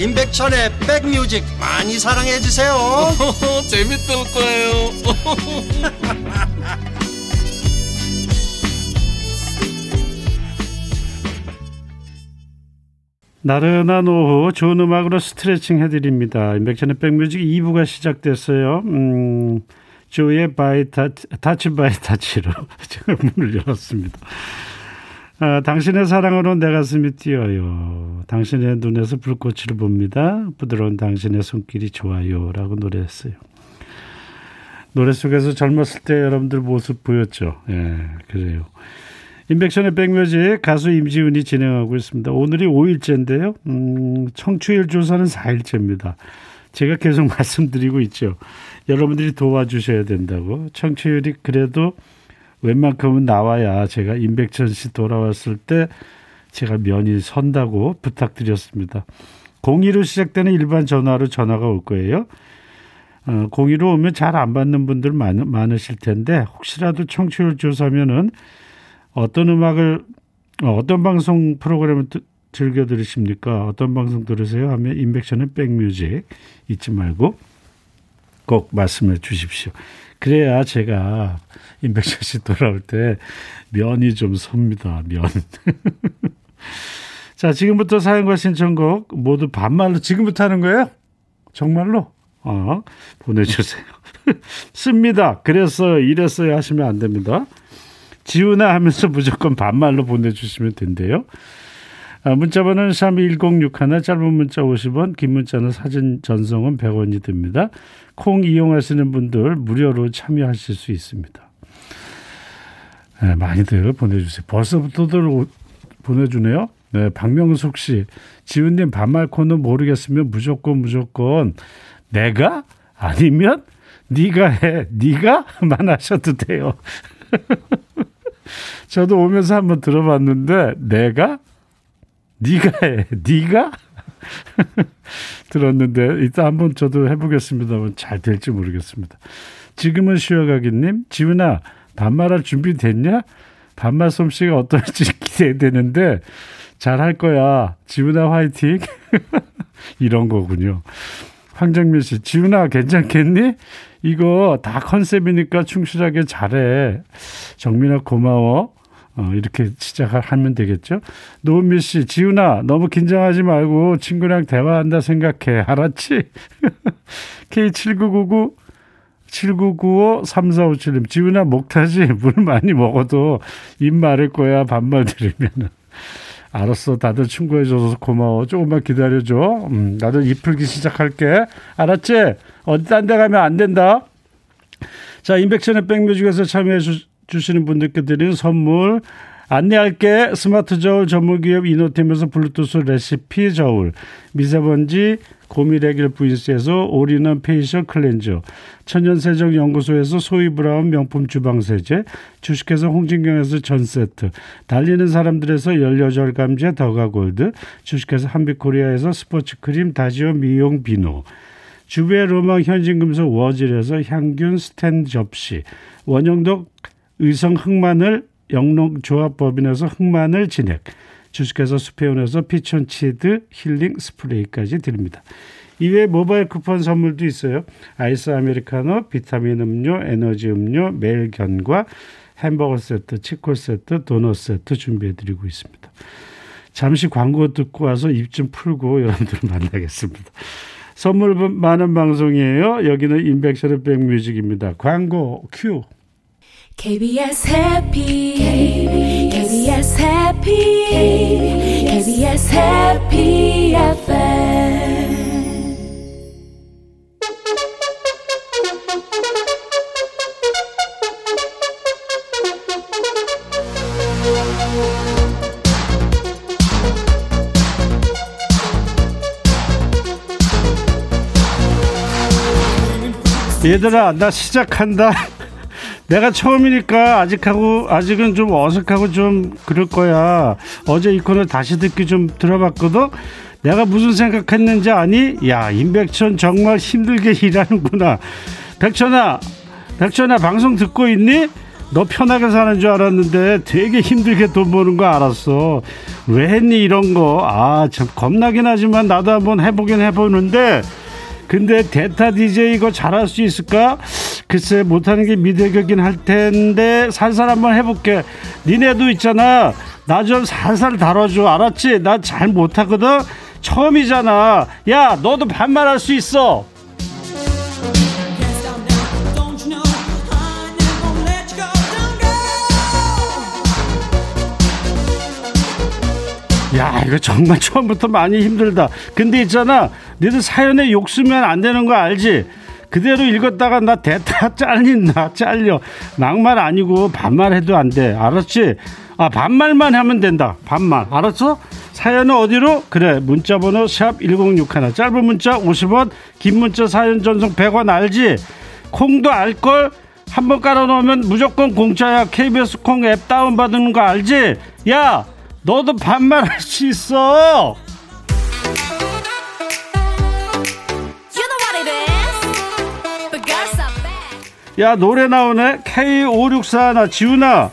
[SPEAKER 6] 임백천의 백뮤직 많이 사랑해 주세요
[SPEAKER 7] 재밌을 거예요
[SPEAKER 1] 나른한 오후 좋은 음악으로 스트레칭 해드립니다. 임백천의 백뮤직 2부가 시작됐어요. 음, 조이의 by touch, Touch by Touch로 제가 문을 열었습니다. 아, 당신의 사랑으로 내 가슴이 뛰어요. 당신의 눈에서 불꽃을 봅니다. 부드러운 당신의 손길이 좋아요. 라고 노래했어요. 노래 속에서 젊었을 때 여러분들 모습 보였죠. 예, 그래요. 인백션의 백뮤직 가수 임지훈이 진행하고 있습니다. 오늘이 5일째인데요. 음, 청취율 조사는 4일째입니다. 제가 계속 말씀드리고 있죠. 여러분들이 도와주셔야 된다고. 청취율이 그래도 웬만큼은 나와야 제가 임백천 씨 돌아왔을 때 제가 면이 선다고 부탁드렸습니다. 02로 시작되는 일반 전화로 전화가 올 거예요. 어, 02로 오면 잘 안 받는 분들 많, 많으실 텐데 혹시라도 청취율 조사면은 어떤 음악을 어, 어떤 방송 프로그램을 드- 즐겨 들으십니까? 어떤 방송 들으세요? 하면 인백션의 백뮤직 잊지 말고 꼭 말씀해 주십시오. 그래야 제가 인백션 씨 돌아올 때 면이 좀 섭니다. 면. 자, 지금부터 사연과 신청곡 모두 반말로 지금부터 하는 거예요? 정말로? 어, 보내주세요. 씁니다. 그랬어요, 이랬어요 하시면 안 됩니다. 지우나 하면서 무조건 반말로 보내주시면 된대요. 아, 문자번호는 샵1061 짧은 문자 50원 긴 문자는 사진 전송은 100원이 듭니다. 콩 이용하시는 분들 무료로 참여하실 수 있습니다. 네, 많이들 보내주세요. 벌써부터들 오- 보내주네요. 네, 박명숙 씨, 지훈님 반말 코너 모르겠으면 무조건 무조건 내가 아니면 네가 해. 네가만 하셔도 돼요. 저도 오면서 한번 들어봤는데 내가 네가 해. 네가 들었는데 이따 한번 저도 해보겠습니다만 잘 될지 모르겠습니다. 지금은 쉬어가기님 지훈아 반말할 준비 됐냐? 반말 솜씨가 어떨지 기대되는데 잘할 거야. 지훈아 화이팅. 이런 거군요. 황정민 씨, 지훈아 괜찮겠니? 이거 다 컨셉이니까 충실하게 잘해. 정민아 고마워. 어, 이렇게 시작하면 되겠죠. 노은미 씨, 지훈아, 너무 긴장하지 말고 친구랑 대화한다 생각해. 알았지? K7999 7995 3457님, 지훈아, 목 타지? 물 많이 먹어도 입 마를 거야, 반말 들으면. 알았어. 다들 충고해줘서 고마워. 조금만 기다려줘. 음, 나도 입 풀기 시작할게. 알았지? 어디 딴 데 가면 안 된다. 자, 인백천의 백뮤직에서 참여해 주, 주시는 분들께 드리는 선물. 안내할게. 스마트 저울 전문기업 이노템에서 블루투스 레시피 저울. 미세먼지 고미래길 부인스에서 올인원 페이셜 클렌저. 천연세정연구소에서 소이브라운 명품 주방세제. 주식회사 홍진경에서 전세트. 달리는 사람들에서 연료절 감제 더가골드. 주식회사 한빛코리아에서 스포츠크림 다지오 미용 비누. 주베 로망 현진금속 워즐에서 향균 스탠 접시. 원형덕 의성 흑마늘 영농조합법인에서 흑마늘 진액, 주식회사 수페온에서 피촌치드 힐링 스프레이까지 드립니다. 이외에 모바일 쿠폰 선물도 있어요. 아이스 아메리카노, 비타민 음료, 에너지 음료, 멜견과 햄버거 세트, 치콜 세트, 도넛 세트 준비해드리고 있습니다. 잠시 광고 듣고 와서 입 좀 풀고 여러분들 만나겠습니다. 선물 많은 방송이에요. 여기는 임백천의 백뮤직입니다. 광고 큐.
[SPEAKER 8] KBS 해피 KBS 해피 KBS 해피 FM
[SPEAKER 1] 얘들아 나 시작한다 내가 처음이니까 아직하고 아직은 좀 어색하고 좀 그럴 거야. 어제 이 코너 다시 듣기 좀 들어봤거든? 내가 무슨 생각했는지 아니? 야 임백천 정말 힘들게 일하는구나. 백천아 백천아 방송 듣고 있니? 너 편하게 사는 줄 알았는데 되게 힘들게 돈 버는 거 알았어. 왜 했니 이런 거 아 참 겁나긴 하지만 나도 한번 해보긴 해보는데 근데 대타 DJ 이거 잘할 수 있을까? 글쎄 못하는 게 미대격인 할 텐데 살살 한번 해볼게. 니네도 있잖아. 나 좀 살살 다뤄줘. 알았지? 나 잘 못하거든. 처음이잖아. 야 너도 반말할 수 있어. 야 이거 정말 처음부터 많이 힘들다 근데 있잖아 너희들 사연에 욕 쓰면 안 되는 거 알지? 그대로 읽었다가 나 대타 잘린다 잘려. 막말 아니고 반말해도 안 돼. 알았지? 아 반말만 하면 된다. 반말. 알았어? 사연은 어디로? 그래 문자번호 샵 1061 짧은 문자 50원 긴 문자 사연 전송 100원 알지? 콩도 알걸? 한번 깔아놓으면 무조건 공짜야. KBS 콩 앱 다운받는 거 알지? 야 너도 반말할 수 있어. 야 노래 나오네 K564 나 지훈아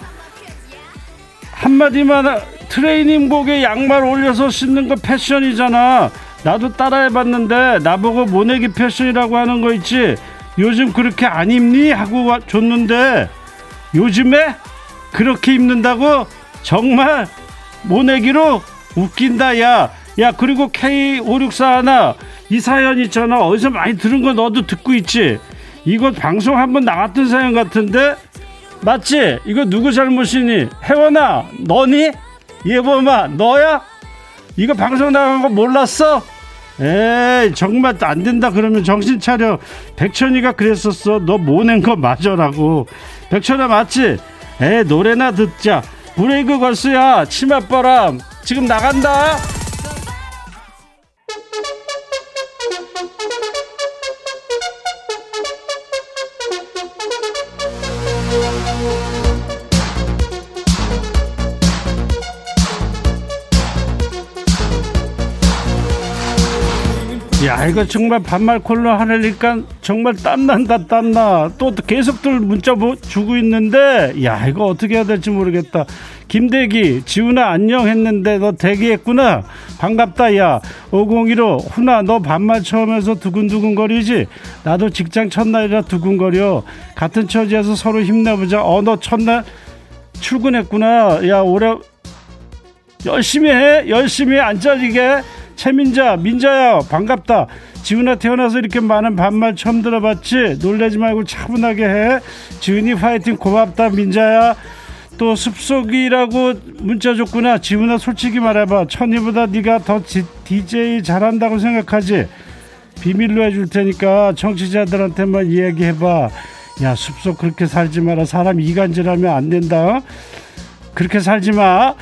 [SPEAKER 1] 한마디만 트레이닝복에 양말 올려서 신는 거 패션이잖아 나도 따라해봤는데 나보고 모내기 패션이라고 하는 거 있지 요즘 그렇게 안 입니? 하고 줬는데 요즘에 그렇게 입는다고? 정말 모내기로 웃긴다 야. 야 그리고 K564 하나 이 사연 있잖아 어디서 많이 들은 거 너도 듣고 있지 이거 방송 한번 나갔던 사연 같은데 맞지? 이거 누구 잘못이니? 혜원아 너니? 예범아 너야? 이거 방송 나간 거 몰랐어? 에이 정말 안 된다 그러면 정신 차려. 백천이가 그랬었어. 너 모낸 거 맞아라고. 백천아 맞지? 에 노래나 듣자. 브레이크 걸스야. 치맛바람. 지금 나간다 야 이거 정말 반말 콜로 하려니까 정말 땀난다 땀나. 또 계속들 문자 주고 있는데 야 이거 어떻게 해야 될지 모르겠다. 김대기 지훈아 안녕 했는데 너 대기했구나. 반갑다 야. 501호 훈아 너 반말 처음 해서 두근두근 거리지? 나도 직장 첫날이라 두근거려. 같은 처지에서 서로 힘내보자. 어 너 첫날 출근했구나. 야 올해 열심히 해. 열심히 안 잘리게 최민자 민자야 반갑다. 지훈아 태어나서 이렇게 많은 반말 처음 들어봤지? 놀래지 말고 차분하게 해. 지훈이 파이팅 고맙다 민자야. 또 숲속이라고 문자 줬구나. 지훈아 솔직히 말해봐. 천이보다 네가 더 지, DJ 잘한다고 생각하지? 비밀로 해줄 테니까 청취자들한테만 이야기해봐. 야 숲속 그렇게 살지 마라. 사람 이간질하면 안 된다. 그렇게 살지 마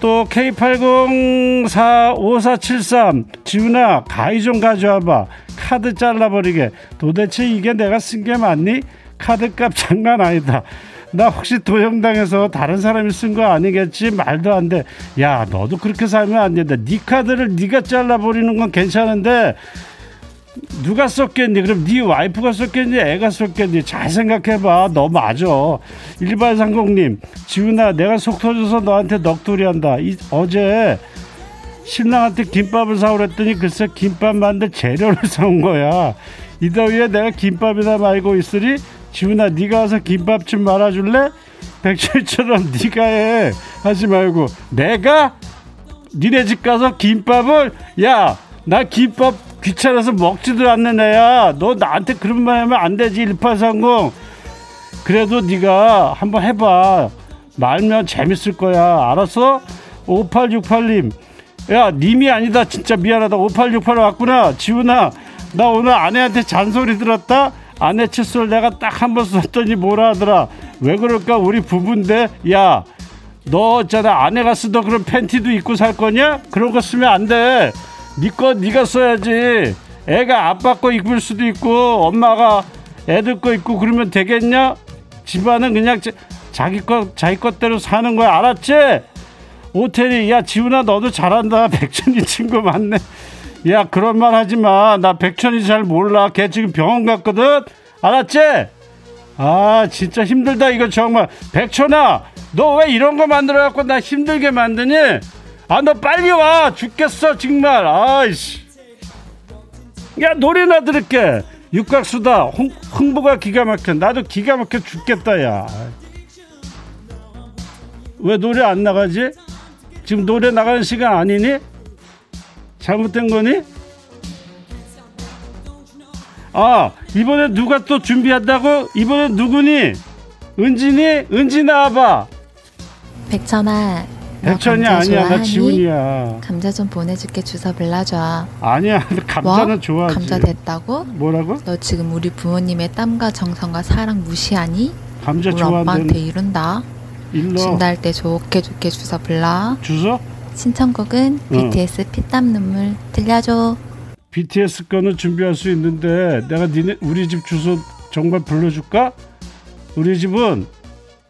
[SPEAKER 1] 또 K804543 지훈아 가위 좀 가져와봐. 카드 잘라버리게. 도대체 이게 내가 쓴 게 맞니? 카드값 장난 아니다. 나 혹시 도형당해서 다른 사람이 쓴 거 아니겠지? 말도 안 돼. 야 너도 그렇게 살면 안 된다. 네 카드를 네가 잘라버리는 건 괜찮은데 누가 썼겠니? 그럼 네 와이프가 썼겠니? 애가 썼겠니? 잘 생각해봐. 너 맞아. 일발상공님, 지훈아, 내가 속 터져서 너한테 넋두리 한다. 이, 어제 신랑한테 김밥을 사오랬더니 글쎄 김밥 만들 재료를 사온 거야. 이 더위에 내가 김밥이나 말고 있으리? 지훈아, 네가 와서 김밥 좀 말아줄래? 백철처럼 네가 해. 하지 말고 내가 니네 집 가서 김밥을 야, 나 김밥 귀찮아서 먹지도 않는 애야. 너 나한테 그런 말 하면 안 되지. 1830. 그래도 네가 한번 해봐. 말면 재밌을 거야. 알았어? 5868님. 야, 님이 아니다. 진짜 미안하다. 5868 왔구나. 지훈아, 나 오늘 아내한테 잔소리 들었다. 아내 칫솔 내가 딱 한 번 썼더니 뭐라 하더라. 왜 그럴까? 우리 부부인데. 야, 너 있잖아. 아내가 쓰던 그런 팬티도 입고 살 거냐? 그런 거 쓰면 안 돼. 니거 네 니가 써야지. 애가 아빠 거 입을 수도 있고 엄마가 애들 거 입고 그러면 되겠냐? 집안은 그냥 자기 거 자기 것대로 사는 거야. 알았지? 오태리 야 지훈아 너도 잘한다. 백천이 친구 맞네. 야 그런 말 하지 마. 나 백천이 잘 몰라. 걔 지금 병원 갔거든. 알았지? 아 진짜 힘들다 이거 정말. 백천아 너 왜 이런 거 만들어 갖고 나 힘들게 만드니? 아, 너 빨리 와! 죽겠어, 정말. 아이씨. 야, 노래나 들을게. 육각수다. 홍, 흥부가 기가 막혀. 나도 기가 막혀 죽겠다, 야. 왜 노래 안 나가지? 지금 노래 나가는 시간 아니니? 잘못된 거니? 아, 이번에 누가 또 준비한다고? 이번에 누구니? 은진이? 은지 나와봐.
[SPEAKER 9] 백천아,
[SPEAKER 1] 백천이 아니야 나 지훈이야
[SPEAKER 9] 감자 좀 보내줄게 주소 불러줘
[SPEAKER 1] 아니야 감자는
[SPEAKER 9] 뭐?
[SPEAKER 1] 좋아하지
[SPEAKER 9] 감자 됐다고?
[SPEAKER 1] 뭐라고?
[SPEAKER 9] 너 지금 우리 부모님의 땀과 정성과 사랑 무시하니?
[SPEAKER 1] 감자
[SPEAKER 9] 우리
[SPEAKER 1] 좋아하는
[SPEAKER 9] 엄마한테 이른다
[SPEAKER 1] 일로
[SPEAKER 9] 준다할 때 좋게 좋게 주소 불러
[SPEAKER 1] 주소?
[SPEAKER 9] 신청곡은
[SPEAKER 1] 응.
[SPEAKER 9] BTS 피땀 눈물 들려줘
[SPEAKER 1] BTS 거는 준비할 수 있는데 내가 니네 우리 집 주소 정말 불러줄까? 우리 집은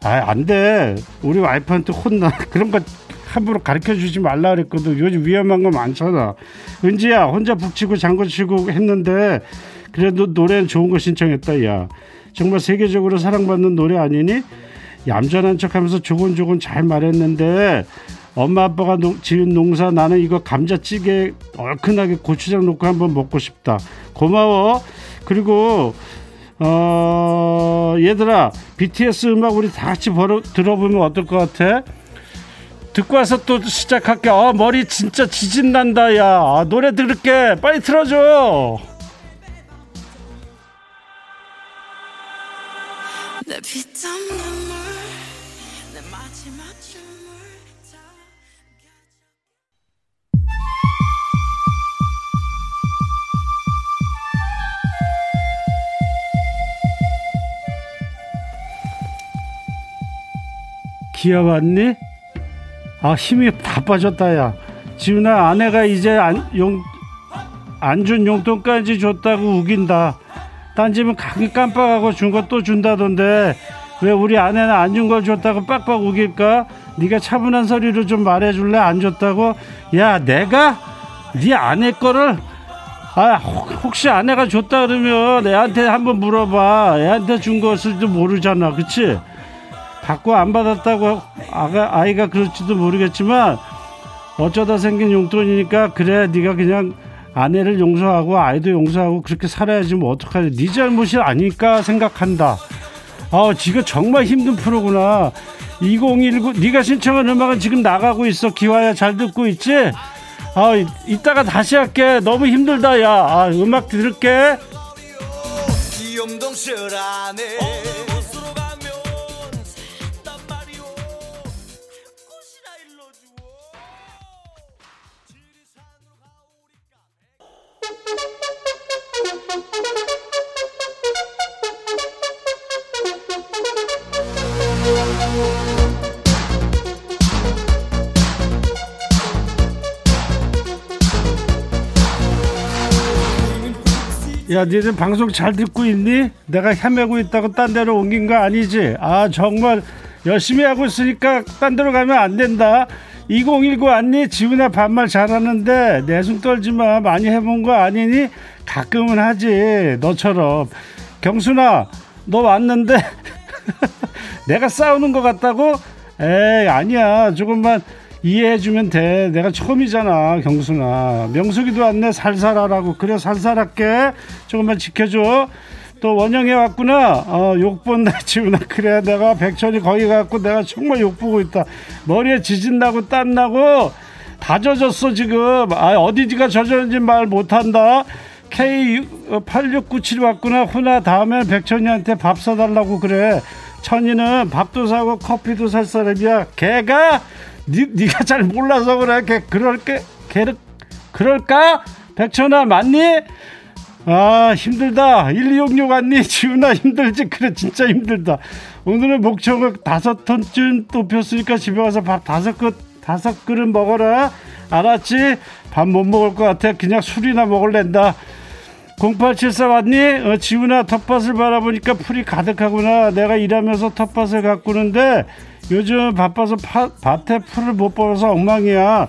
[SPEAKER 1] 아 안 돼. 우리 와이프한테 혼나. 그런 거 함부로 가르쳐 주지 말라 그랬거든. 요즘 위험한 거 많잖아. 은지야 혼자 북치고 장구치고 했는데 그래도 노래는 좋은 거 신청했다 야. 정말 세계적으로 사랑받는 노래 아니니? 얌전한 척 하면서 조곤조곤 잘 말했는데 엄마 아빠가 농, 지은 농사 나는 이거 감자찌개 얼큰하게 고추장 넣고 한번 먹고 싶다. 고마워. 그리고 어 얘들아 BTS 음악 우리 다 같이 벌어, 들어보면 어떨 것 같아? 듣고 와서 또 시작할게. 아 머리 진짜 지진 난다 야. 아, 노래 들을게. 빨리 틀어줘. 기어 왔니? 아 힘이 다 빠졌다 야. 지훈아 아내가 이제 용안 준 용돈까지 줬다고 우긴다. 딴 집은 가기 깜빡하고 준 거 또 준다던데 왜 우리 아내는 안 준 걸 줬다고 빡빡 우길까? 네가 차분한 소리로 좀 말해줄래? 안 줬다고? 야 내가 네 아내 거를 아 혹시 아내가 줬다 그러면 애한테 한번 물어봐. 애한테 준 것을도 모르잖아, 그치? 받고 안 받았다고 아가 아이가 그럴지도 모르겠지만 어쩌다 생긴 용돈이니까 그래 네가 그냥 아내를 용서하고 아이도 용서하고 그렇게 살아야지 뭐 어떡하지? 네 잘못이 아닐까 생각한다. 아 지가 정말 힘든 프로구나. 2019 네가 신청한 음악은 지금 나가고 있어. 기와야 잘 듣고 있지? 아 이따가 다시 할게. 너무 힘들다 야. 아, 음악 들을게 야, 니들 방송 잘 듣고 있니? 내가 헤매고 있다고 딴 데로 옮긴 거 아니지? 아, 정말 열심히 하고 있으니까 딴 데로 가면 안 된다. 2019 아니? 지훈아 반말 잘하는데 내숭 떨지 마. 많이 해본 거 아니니? 가끔은 하지. 너처럼. 경순아, 너 왔는데 내가 싸우는 것 같다고? 에이, 아니야. 조금만 이해해주면 돼. 내가 처음이잖아, 경순아. 명숙이도 왔네, 살살하라고. 그래, 살살할게. 조금만 지켜줘. 또 원영이 왔구나. 어, 욕본다, 지훈아. 그래, 내가 백천이 거기 갔고 내가 정말 욕보고 있다. 머리에 지진 나고 땀 나고 다 젖었어, 지금. 아, 어디가 젖었는지 말 못한다. K8697 왔구나. 훈아, 다음엔 백천이한테 밥 사달라고 그래. 천이는 밥도 사고 커피도 살 사람이야. 걔가 니, 네가 잘 몰라서 그래. 걔 그럴게. 걔 그럴까? 백천아 맞니? 아 힘들다 1266 왔니? 지훈아 힘들지? 그래 진짜 힘들다 오늘은 목청을 다섯 톤쯤 높였으니까 집에 가서 밥 다섯 그릇 다섯 그릇 먹어라 알았지? 밥 못 먹을 것 같아 그냥 술이나 먹을랜다 0874 왔니? 어, 지훈아 텃밭을 바라보니까 풀이 가득하구나 내가 일하면서 텃밭을 가꾸는데 요즘 바빠서 파, 밭에 풀을 못 뽑아서 엉망이야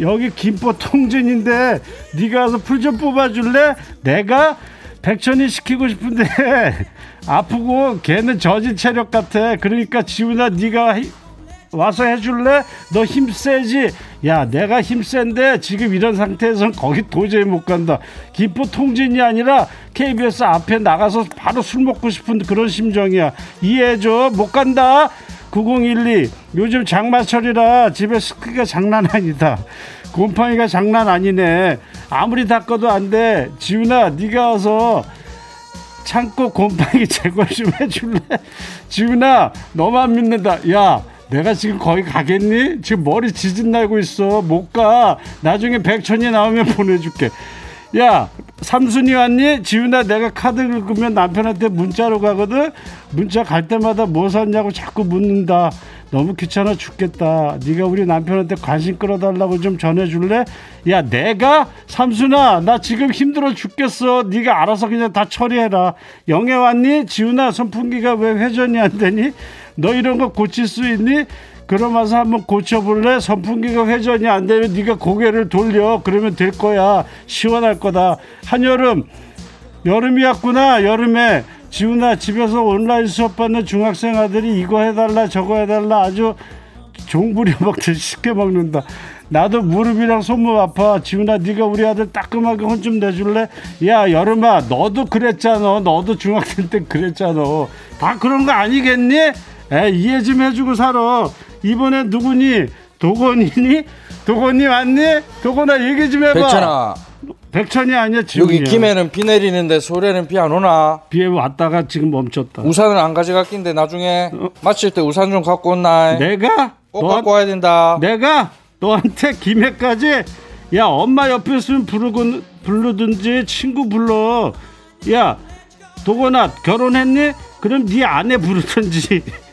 [SPEAKER 1] 여기 김포 통진인데 네가 와서 풀 좀 뽑아줄래? 내가 백천이 시키고 싶은데 아프고 걔는 저질 체력 같아 그러니까 지훈아 네가 와서 해줄래? 너 힘 세지? 야 내가 힘 센데 지금 이런 상태에선 거기 도저히 못 간다 김포 통진이 아니라 KBS 앞에 나가서 바로 술 먹고 싶은 그런 심정이야 이해해줘 못 간다 9012 요즘 장마철이라 집에 습기가 장난 아니다 곰팡이가 장난 아니네 아무리 닦아도 안 돼 지훈아 네가 와서 창고 곰팡이 제거 좀 해줄래 지훈아 너만 믿는다 야 내가 지금 거기 가겠니? 지금 머리 지진 날고 있어. 못 가. 나중에 백천이 나오면 보내줄게. 야, 삼순이 왔니? 지훈아, 내가 카드 긁으면 남편한테 문자로 가거든? 문자 갈 때마다 뭐 샀냐고 자꾸 묻는다. 너무 귀찮아 죽겠다. 네가 우리 남편한테 관심 끌어달라고 좀 전해줄래? 야, 내가? 삼순아, 나 지금 힘들어 죽겠어. 네가 알아서 그냥 다 처리해라. 영애 왔니? 지훈아, 선풍기가 왜 회전이 안 되니? 너 이런 거 고칠 수 있니? 그러면서 한번 고쳐볼래? 선풍기가 회전이 안 되면 네가 고개를 돌려. 그러면 될 거야. 시원할 거다. 한여름, 여름이 왔구나. 여름에 지훈아 집에서 온라인 수업 받는 중학생 아들이 이거 해달라 저거 해달라 아주 종부리 먹듯이 쉽게 먹는다. 나도 무릎이랑 손목 아파. 지훈아 네가 우리 아들 따끔하게 혼 좀 내줄래? 야 여름아 너도 그랬잖아. 너도 중학생 때 그랬잖아. 다 그런 거 아니겠니? 에 이해 좀 해주고 살아. 이번에 누구니? 도건이니? 도건이 왔니? 도건아 얘기 좀 해봐.
[SPEAKER 10] 백천아.
[SPEAKER 1] 백천이 아니야 지금.
[SPEAKER 10] 여기 김해는 비 내리는데 서울에는 비 안 오나?
[SPEAKER 1] 비에 왔다가 지금 멈췄다.
[SPEAKER 10] 우산은 안 가져갔긴데 나중에 어? 마칠 때 우산 좀 갖고 온나?
[SPEAKER 1] 내가?
[SPEAKER 10] 꼭 너한, 갖고 와야 된다.
[SPEAKER 1] 내가 너한테 김해까지 야 엄마 옆에 있으면 부르고 부르든지 친구 불러. 야 도건아 결혼했니? 그럼 네 아내 부르든지.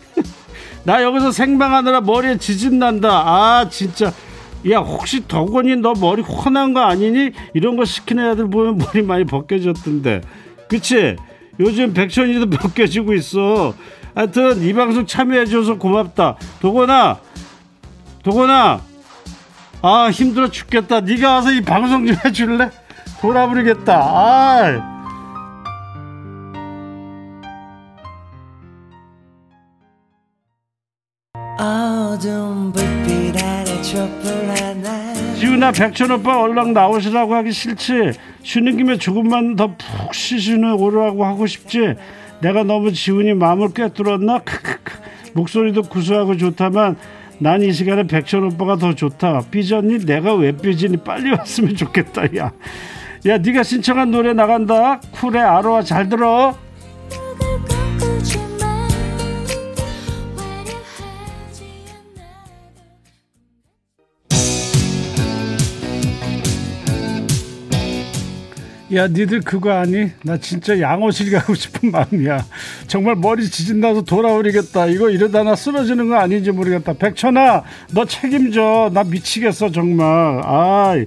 [SPEAKER 1] 나 여기서 생방하느라 머리에 지진 난다. 아 진짜. 야 혹시 덕원이 너 머리 혼난 거 아니니? 이런 거 시키는 애들 보면 머리 많이 벗겨졌던데. 그치? 요즘 백천이도 벗겨지고 있어. 하여튼 이 방송 참여해줘서 고맙다. 도건아, 도건아, 아 힘들어 죽겠다. 네가 와서 이 방송 좀 해줄래? 돌아버리겠다. 아. 지훈아 백천 오빠 얼른 나오시라고 하기 싫지? 쉬는 김에 조금만 더 푹 쉬시는 오라고 하고 싶지? 내가 너무 지훈이 마음을 꿰뚫었나? 크크크. 목소리도 구수하고 좋다만 난 이 시간에 백천 오빠가 더 좋다. 삐졌니? 내가 왜 삐지니? 빨리 왔으면 좋겠다 야야 네가 신청한 노래 나간다. 쿨의 아로아 잘 들어 야 니들 그거 아니? 나 진짜 양호실 가고 싶은 마음이야. 정말 머리 지진나서 돌아오리겠다. 이거 이러다 나 쓰러지는 거 아닌지 모르겠다. 백천아 너 책임져. 나 미치겠어 정말. 아이.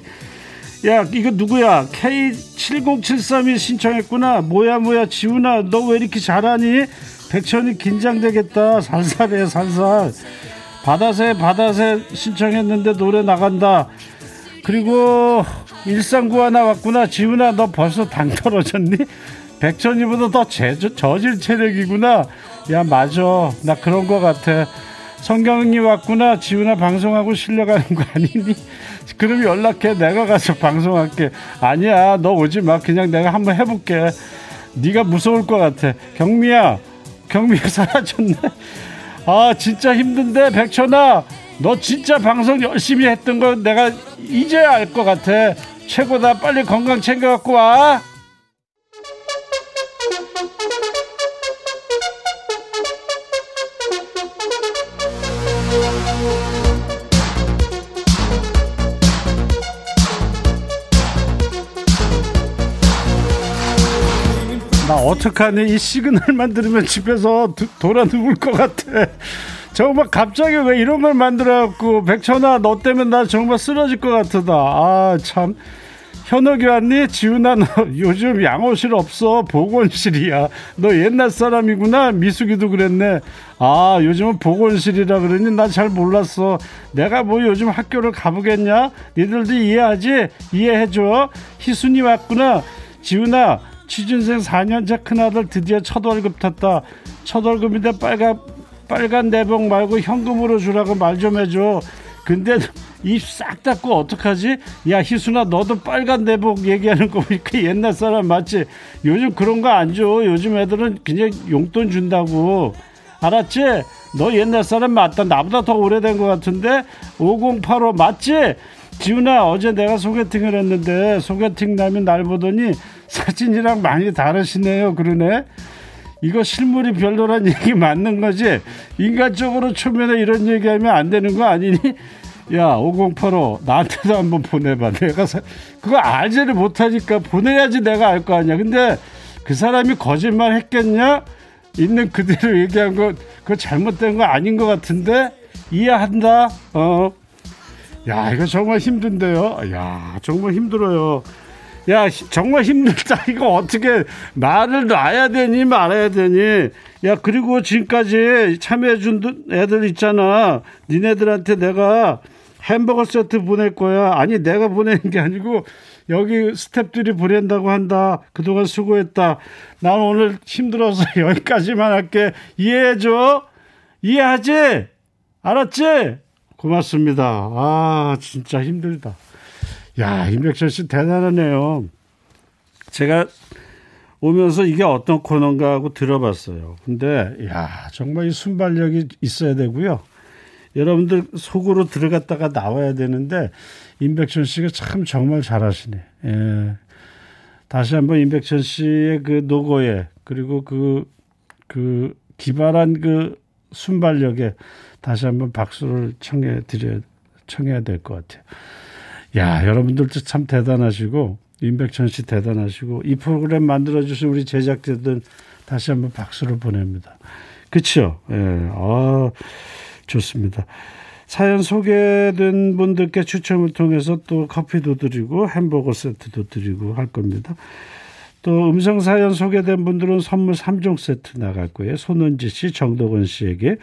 [SPEAKER 1] 야 이거 누구야? K7073이 신청했구나. 뭐야 뭐야 지훈아. 너 왜 이렇게 잘하니? 백천이 긴장되겠다. 살살해 살살. 바다새 바다새 신청했는데 노래 나간다 그리고 일상구 하 나 왔구나. 지훈아 너 벌써 당 떨어졌니? 백천이보다 더 제, 저질 체력이구나. 야 맞아. 나 그런 거 같아. 성경이 왔구나. 지훈아 방송하고 실려가는 거 아니니? 그럼 연락해. 내가 가서 방송할게. 아니야. 너 오지 마. 그냥 내가 한번 해볼게. 네가 무서울 것 같아. 경미야. 경미가 사라졌네. 아 진짜 힘든데 백천아 너 진짜 방송 열심히 했던 거 내가 이제야 알 것 같아. 최고다. 빨리 건강 챙겨 갖고 와. 나 어떡하니? 이 시그널만 들으면 집에서 도, 돌아 누울 것 같아 정말 갑자기 왜 이런 걸 만들어갖고 백천아 너 때문에 나 정말 쓰러질 것 같다. 아 참. 현욱이 왔니? 지훈아 너 요즘 양호실 없어? 보건실이야. 너 옛날 사람이구나. 미숙이도 그랬네. 아 요즘은 보건실이라 그러니 나 잘 몰랐어. 내가 뭐 요즘 학교를 가보겠냐? 니들도 이해하지? 이해해줘. 희순이 왔구나. 지훈아 취준생 4년차 큰아들 드디어 첫 월급 탔다. 첫 월급인데 빨간 빨간 내복 말고 현금으로 주라고 말 좀 해줘 근데 입 싹 닫고 어떡하지? 야 희순아 너도 빨간 내복 얘기하는 거 보니까 옛날 사람 맞지? 요즘 그런 거 안 줘. 요즘 애들은 그냥 용돈 준다고. 알았지? 너 옛날 사람 맞다. 나보다 더 오래된 것 같은데 5085 맞지? 지훈아 어제 내가 소개팅을 했는데 소개팅 남이 날 보더니 사진이랑 많이 다르시네요 그러네 이거 실물이 별로란 얘기 맞는 거지 인간적으로 초면에 이런 얘기하면 안 되는 거 아니니 야, 5085 나한테도 한번 보내봐. 내가 사, 그거 알지를 못하니까 보내야지 내가 알 거 아니야. 근데 그 사람이 거짓말 했겠냐? 있는 그대로 얘기한 거 그거 잘못된 거 아닌 것 같은데 이해한다. 어. 야, 이거 정말 힘든데요. 야, 정말 힘들어요. 야, 정말 힘들다. 이거 어떻게 말을 놔야 되니 말아야 되니? 야, 그리고 지금까지 참여해준 애들 있잖아. 니네들한테 내가 햄버거 세트 보낼 거야. 아니, 내가 보내는 게 아니고 여기 스탭들이 보낸다고 한다. 그동안 수고했다. 난 오늘 힘들어서 여기까지만 할게. 이해해줘. 이해하지? 알았지? 고맙습니다. 아, 진짜 힘들다. 야, 임백천 씨 대단하네요. 제가 오면서 이게 어떤 코너인가 하고 들어봤어요. 근데, 야, 정말 이 순발력이 있어야 되고요. 여러분들 속으로 들어갔다가 나와야 되는데, 임백천 씨가 참 정말 잘하시네. 예. 다시 한번 임백천 씨의 그 노고에, 그리고 그, 그 기발한 그 순발력에 다시 한번 박수를 청해 드려, 청해야 될 것 같아요. 야, 여러분들도 참 대단하시고, 임백천 씨 대단하시고, 이 프로그램 만들어 주신 우리 제작자들 다시 한번 박수를 보냅니다. 그쵸? 예, 아, 좋습니다. 사연 소개된 분들께 추첨을 통해서 또 커피도 드리고 햄버거 세트도 드리고 할 겁니다. 또 음성 사연 소개된 분들은 선물 3종 세트 나갈 거예요. 손은지 씨, 정덕원 씨에게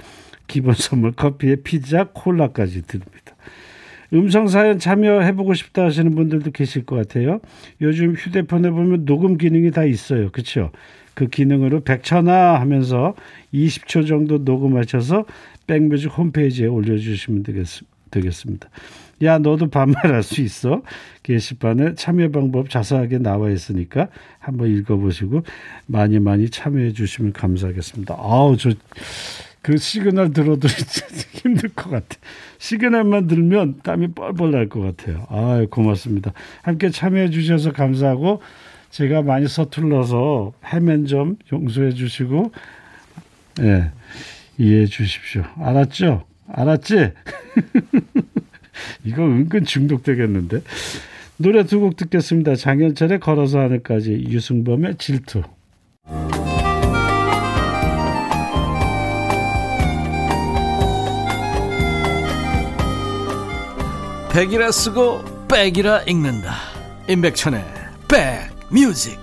[SPEAKER 1] 기본 선물 커피에 피자, 콜라까지 드립니다. 음성 사연 참여해보고 싶다 하시는 분들도 계실 것 같아요. 요즘 휴대폰에 보면 녹음 기능이 다 있어요. 그렇죠? 그 기능으로 백천아 하면서 20초 정도 녹음하셔서 백뮤직 홈페이지에 올려주시면 되겠습니다. 야 너도 반말할 수 있어 게시판에 참여 방법 자세하게 나와 있으니까 한번 읽어보시고 많이 많이 참여해 주시면 감사하겠습니다. 아우 저 그 시그널 들어도 힘들 것 같아. 시그널만 들면 땀이 뻘뻘 날 것 같아요. 아 고맙습니다. 함께 참여해 주셔서 감사하고 제가 많이 서툴러서 해면 좀 용서해 주시고 예 이해해 주십시오. 알았죠? 알았지? 이거 은근 중독되겠는데. 노래 두 곡 듣겠습니다. 장현철의 걸어서 하늘까지, 유승범의 질투.
[SPEAKER 4] 백이라 쓰고 백이라 읽는다. 임백천의 백뮤직.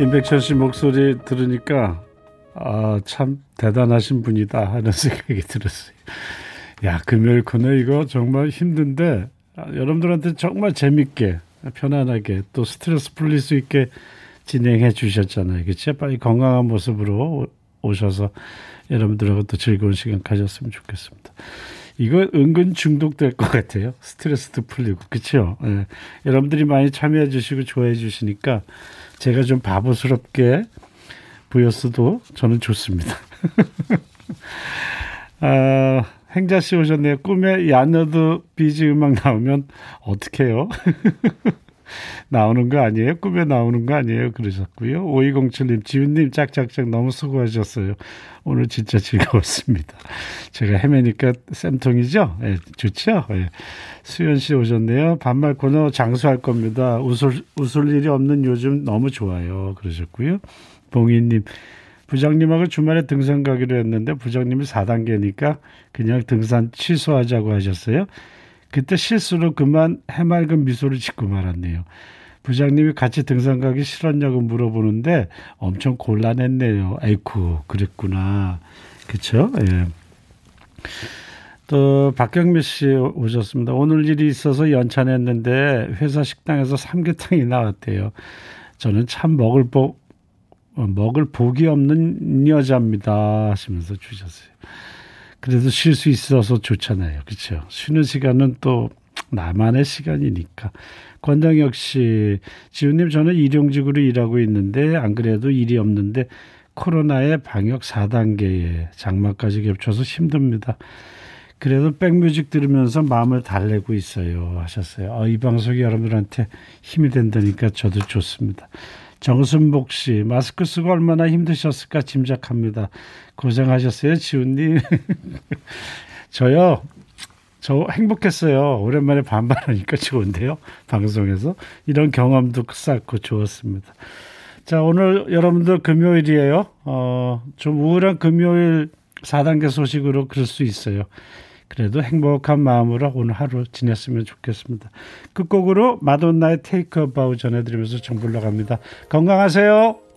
[SPEAKER 1] 임백천 씨 목소리 들으니까 아, 참 대단하신 분이다 하는 생각이 들었어요. 야, 금요일 코너 이거 정말 힘든데 아, 여러분들한테 정말 재밌게 편안하게 또 스트레스 풀릴 수 있게 진행해 주셨잖아요. 그치? 빨리 건강한 모습으로 오셔서 여러분들하고 또 즐거운 시간 가졌으면 좋겠습니다. 이거 은근 중독될 것 같아요. 스트레스도 풀리고. 그쵸? 예. 여러분들이 많이 참여해 주시고 좋아해 주시니까 제가 좀 바보스럽게 보였어도 저는 좋습니다. 아, 행자 씨 오셨네요. 꿈에 야너드 비지 음악 나오면 어떡해요? 나오는 거 아니에요? 꿈에 나오는 거 아니에요? 그러셨고요. 5207님, 지훈님 짝짝짝 너무 수고하셨어요. 오늘 진짜 즐거웠습니다. 제가 헤매니까 쌤통이죠? 예, 네, 좋죠? 예. 수현 씨 오셨네요. 반말 코너 장수할 겁니다. 웃을, 웃을 일이 없는 요즘 너무 좋아요. 그러셨고요. 봉희님, 부장님하고 주말에 등산 가기로 했는데 부장님이 4단계니까 그냥 등산 취소하자고 하셨어요. 그때 실수로 그만 해맑은 미소를 짓고 말았네요. 부장님이 같이 등산 가기 싫었냐고 물어보는데 엄청 곤란했네요. 아이쿠, 그랬구나. 그쵸? 예. 또 박경미 씨 오셨습니다. 오늘 일이 있어서 연찬했는데 회사 식당에서 삼계탕이 나왔대요. 저는 참 먹을 복 어, 먹을 복이 없는 여자입니다 하시면서 주셨어요. 그래도 쉴 수 있어서 좋잖아요. 그렇죠? 쉬는 시간은 또 나만의 시간이니까. 권장혁 씨, 지훈님 저는 일용직으로 일하고 있는데 안 그래도 일이 없는데 코로나의 방역 4단계에 장마까지 겹쳐서 힘듭니다. 그래도 백뮤직 들으면서 마음을 달래고 있어요 하셨어요. 어, 이 방송이 여러분들한테 힘이 된다니까 저도 좋습니다. 정순복 씨, 마스크 쓰고 얼마나 힘드셨을까 짐작합니다. 고생하셨어요, 지훈님. 저요, 저 행복했어요. 오랜만에 반발하니까 좋은데요. 방송에서. 이런 경험도 쌓고 좋았습니다. 자, 오늘 여러분들 금요일이에요. 어, 좀 우울한 금요일 4단계 소식으로 그럴 수 있어요. 그래도 행복한 마음으로 오늘 하루 지냈으면 좋겠습니다. 끝곡으로 마돈나의 테이크 어바우 전해드리면서 정불러 갑니다. 건강하세요.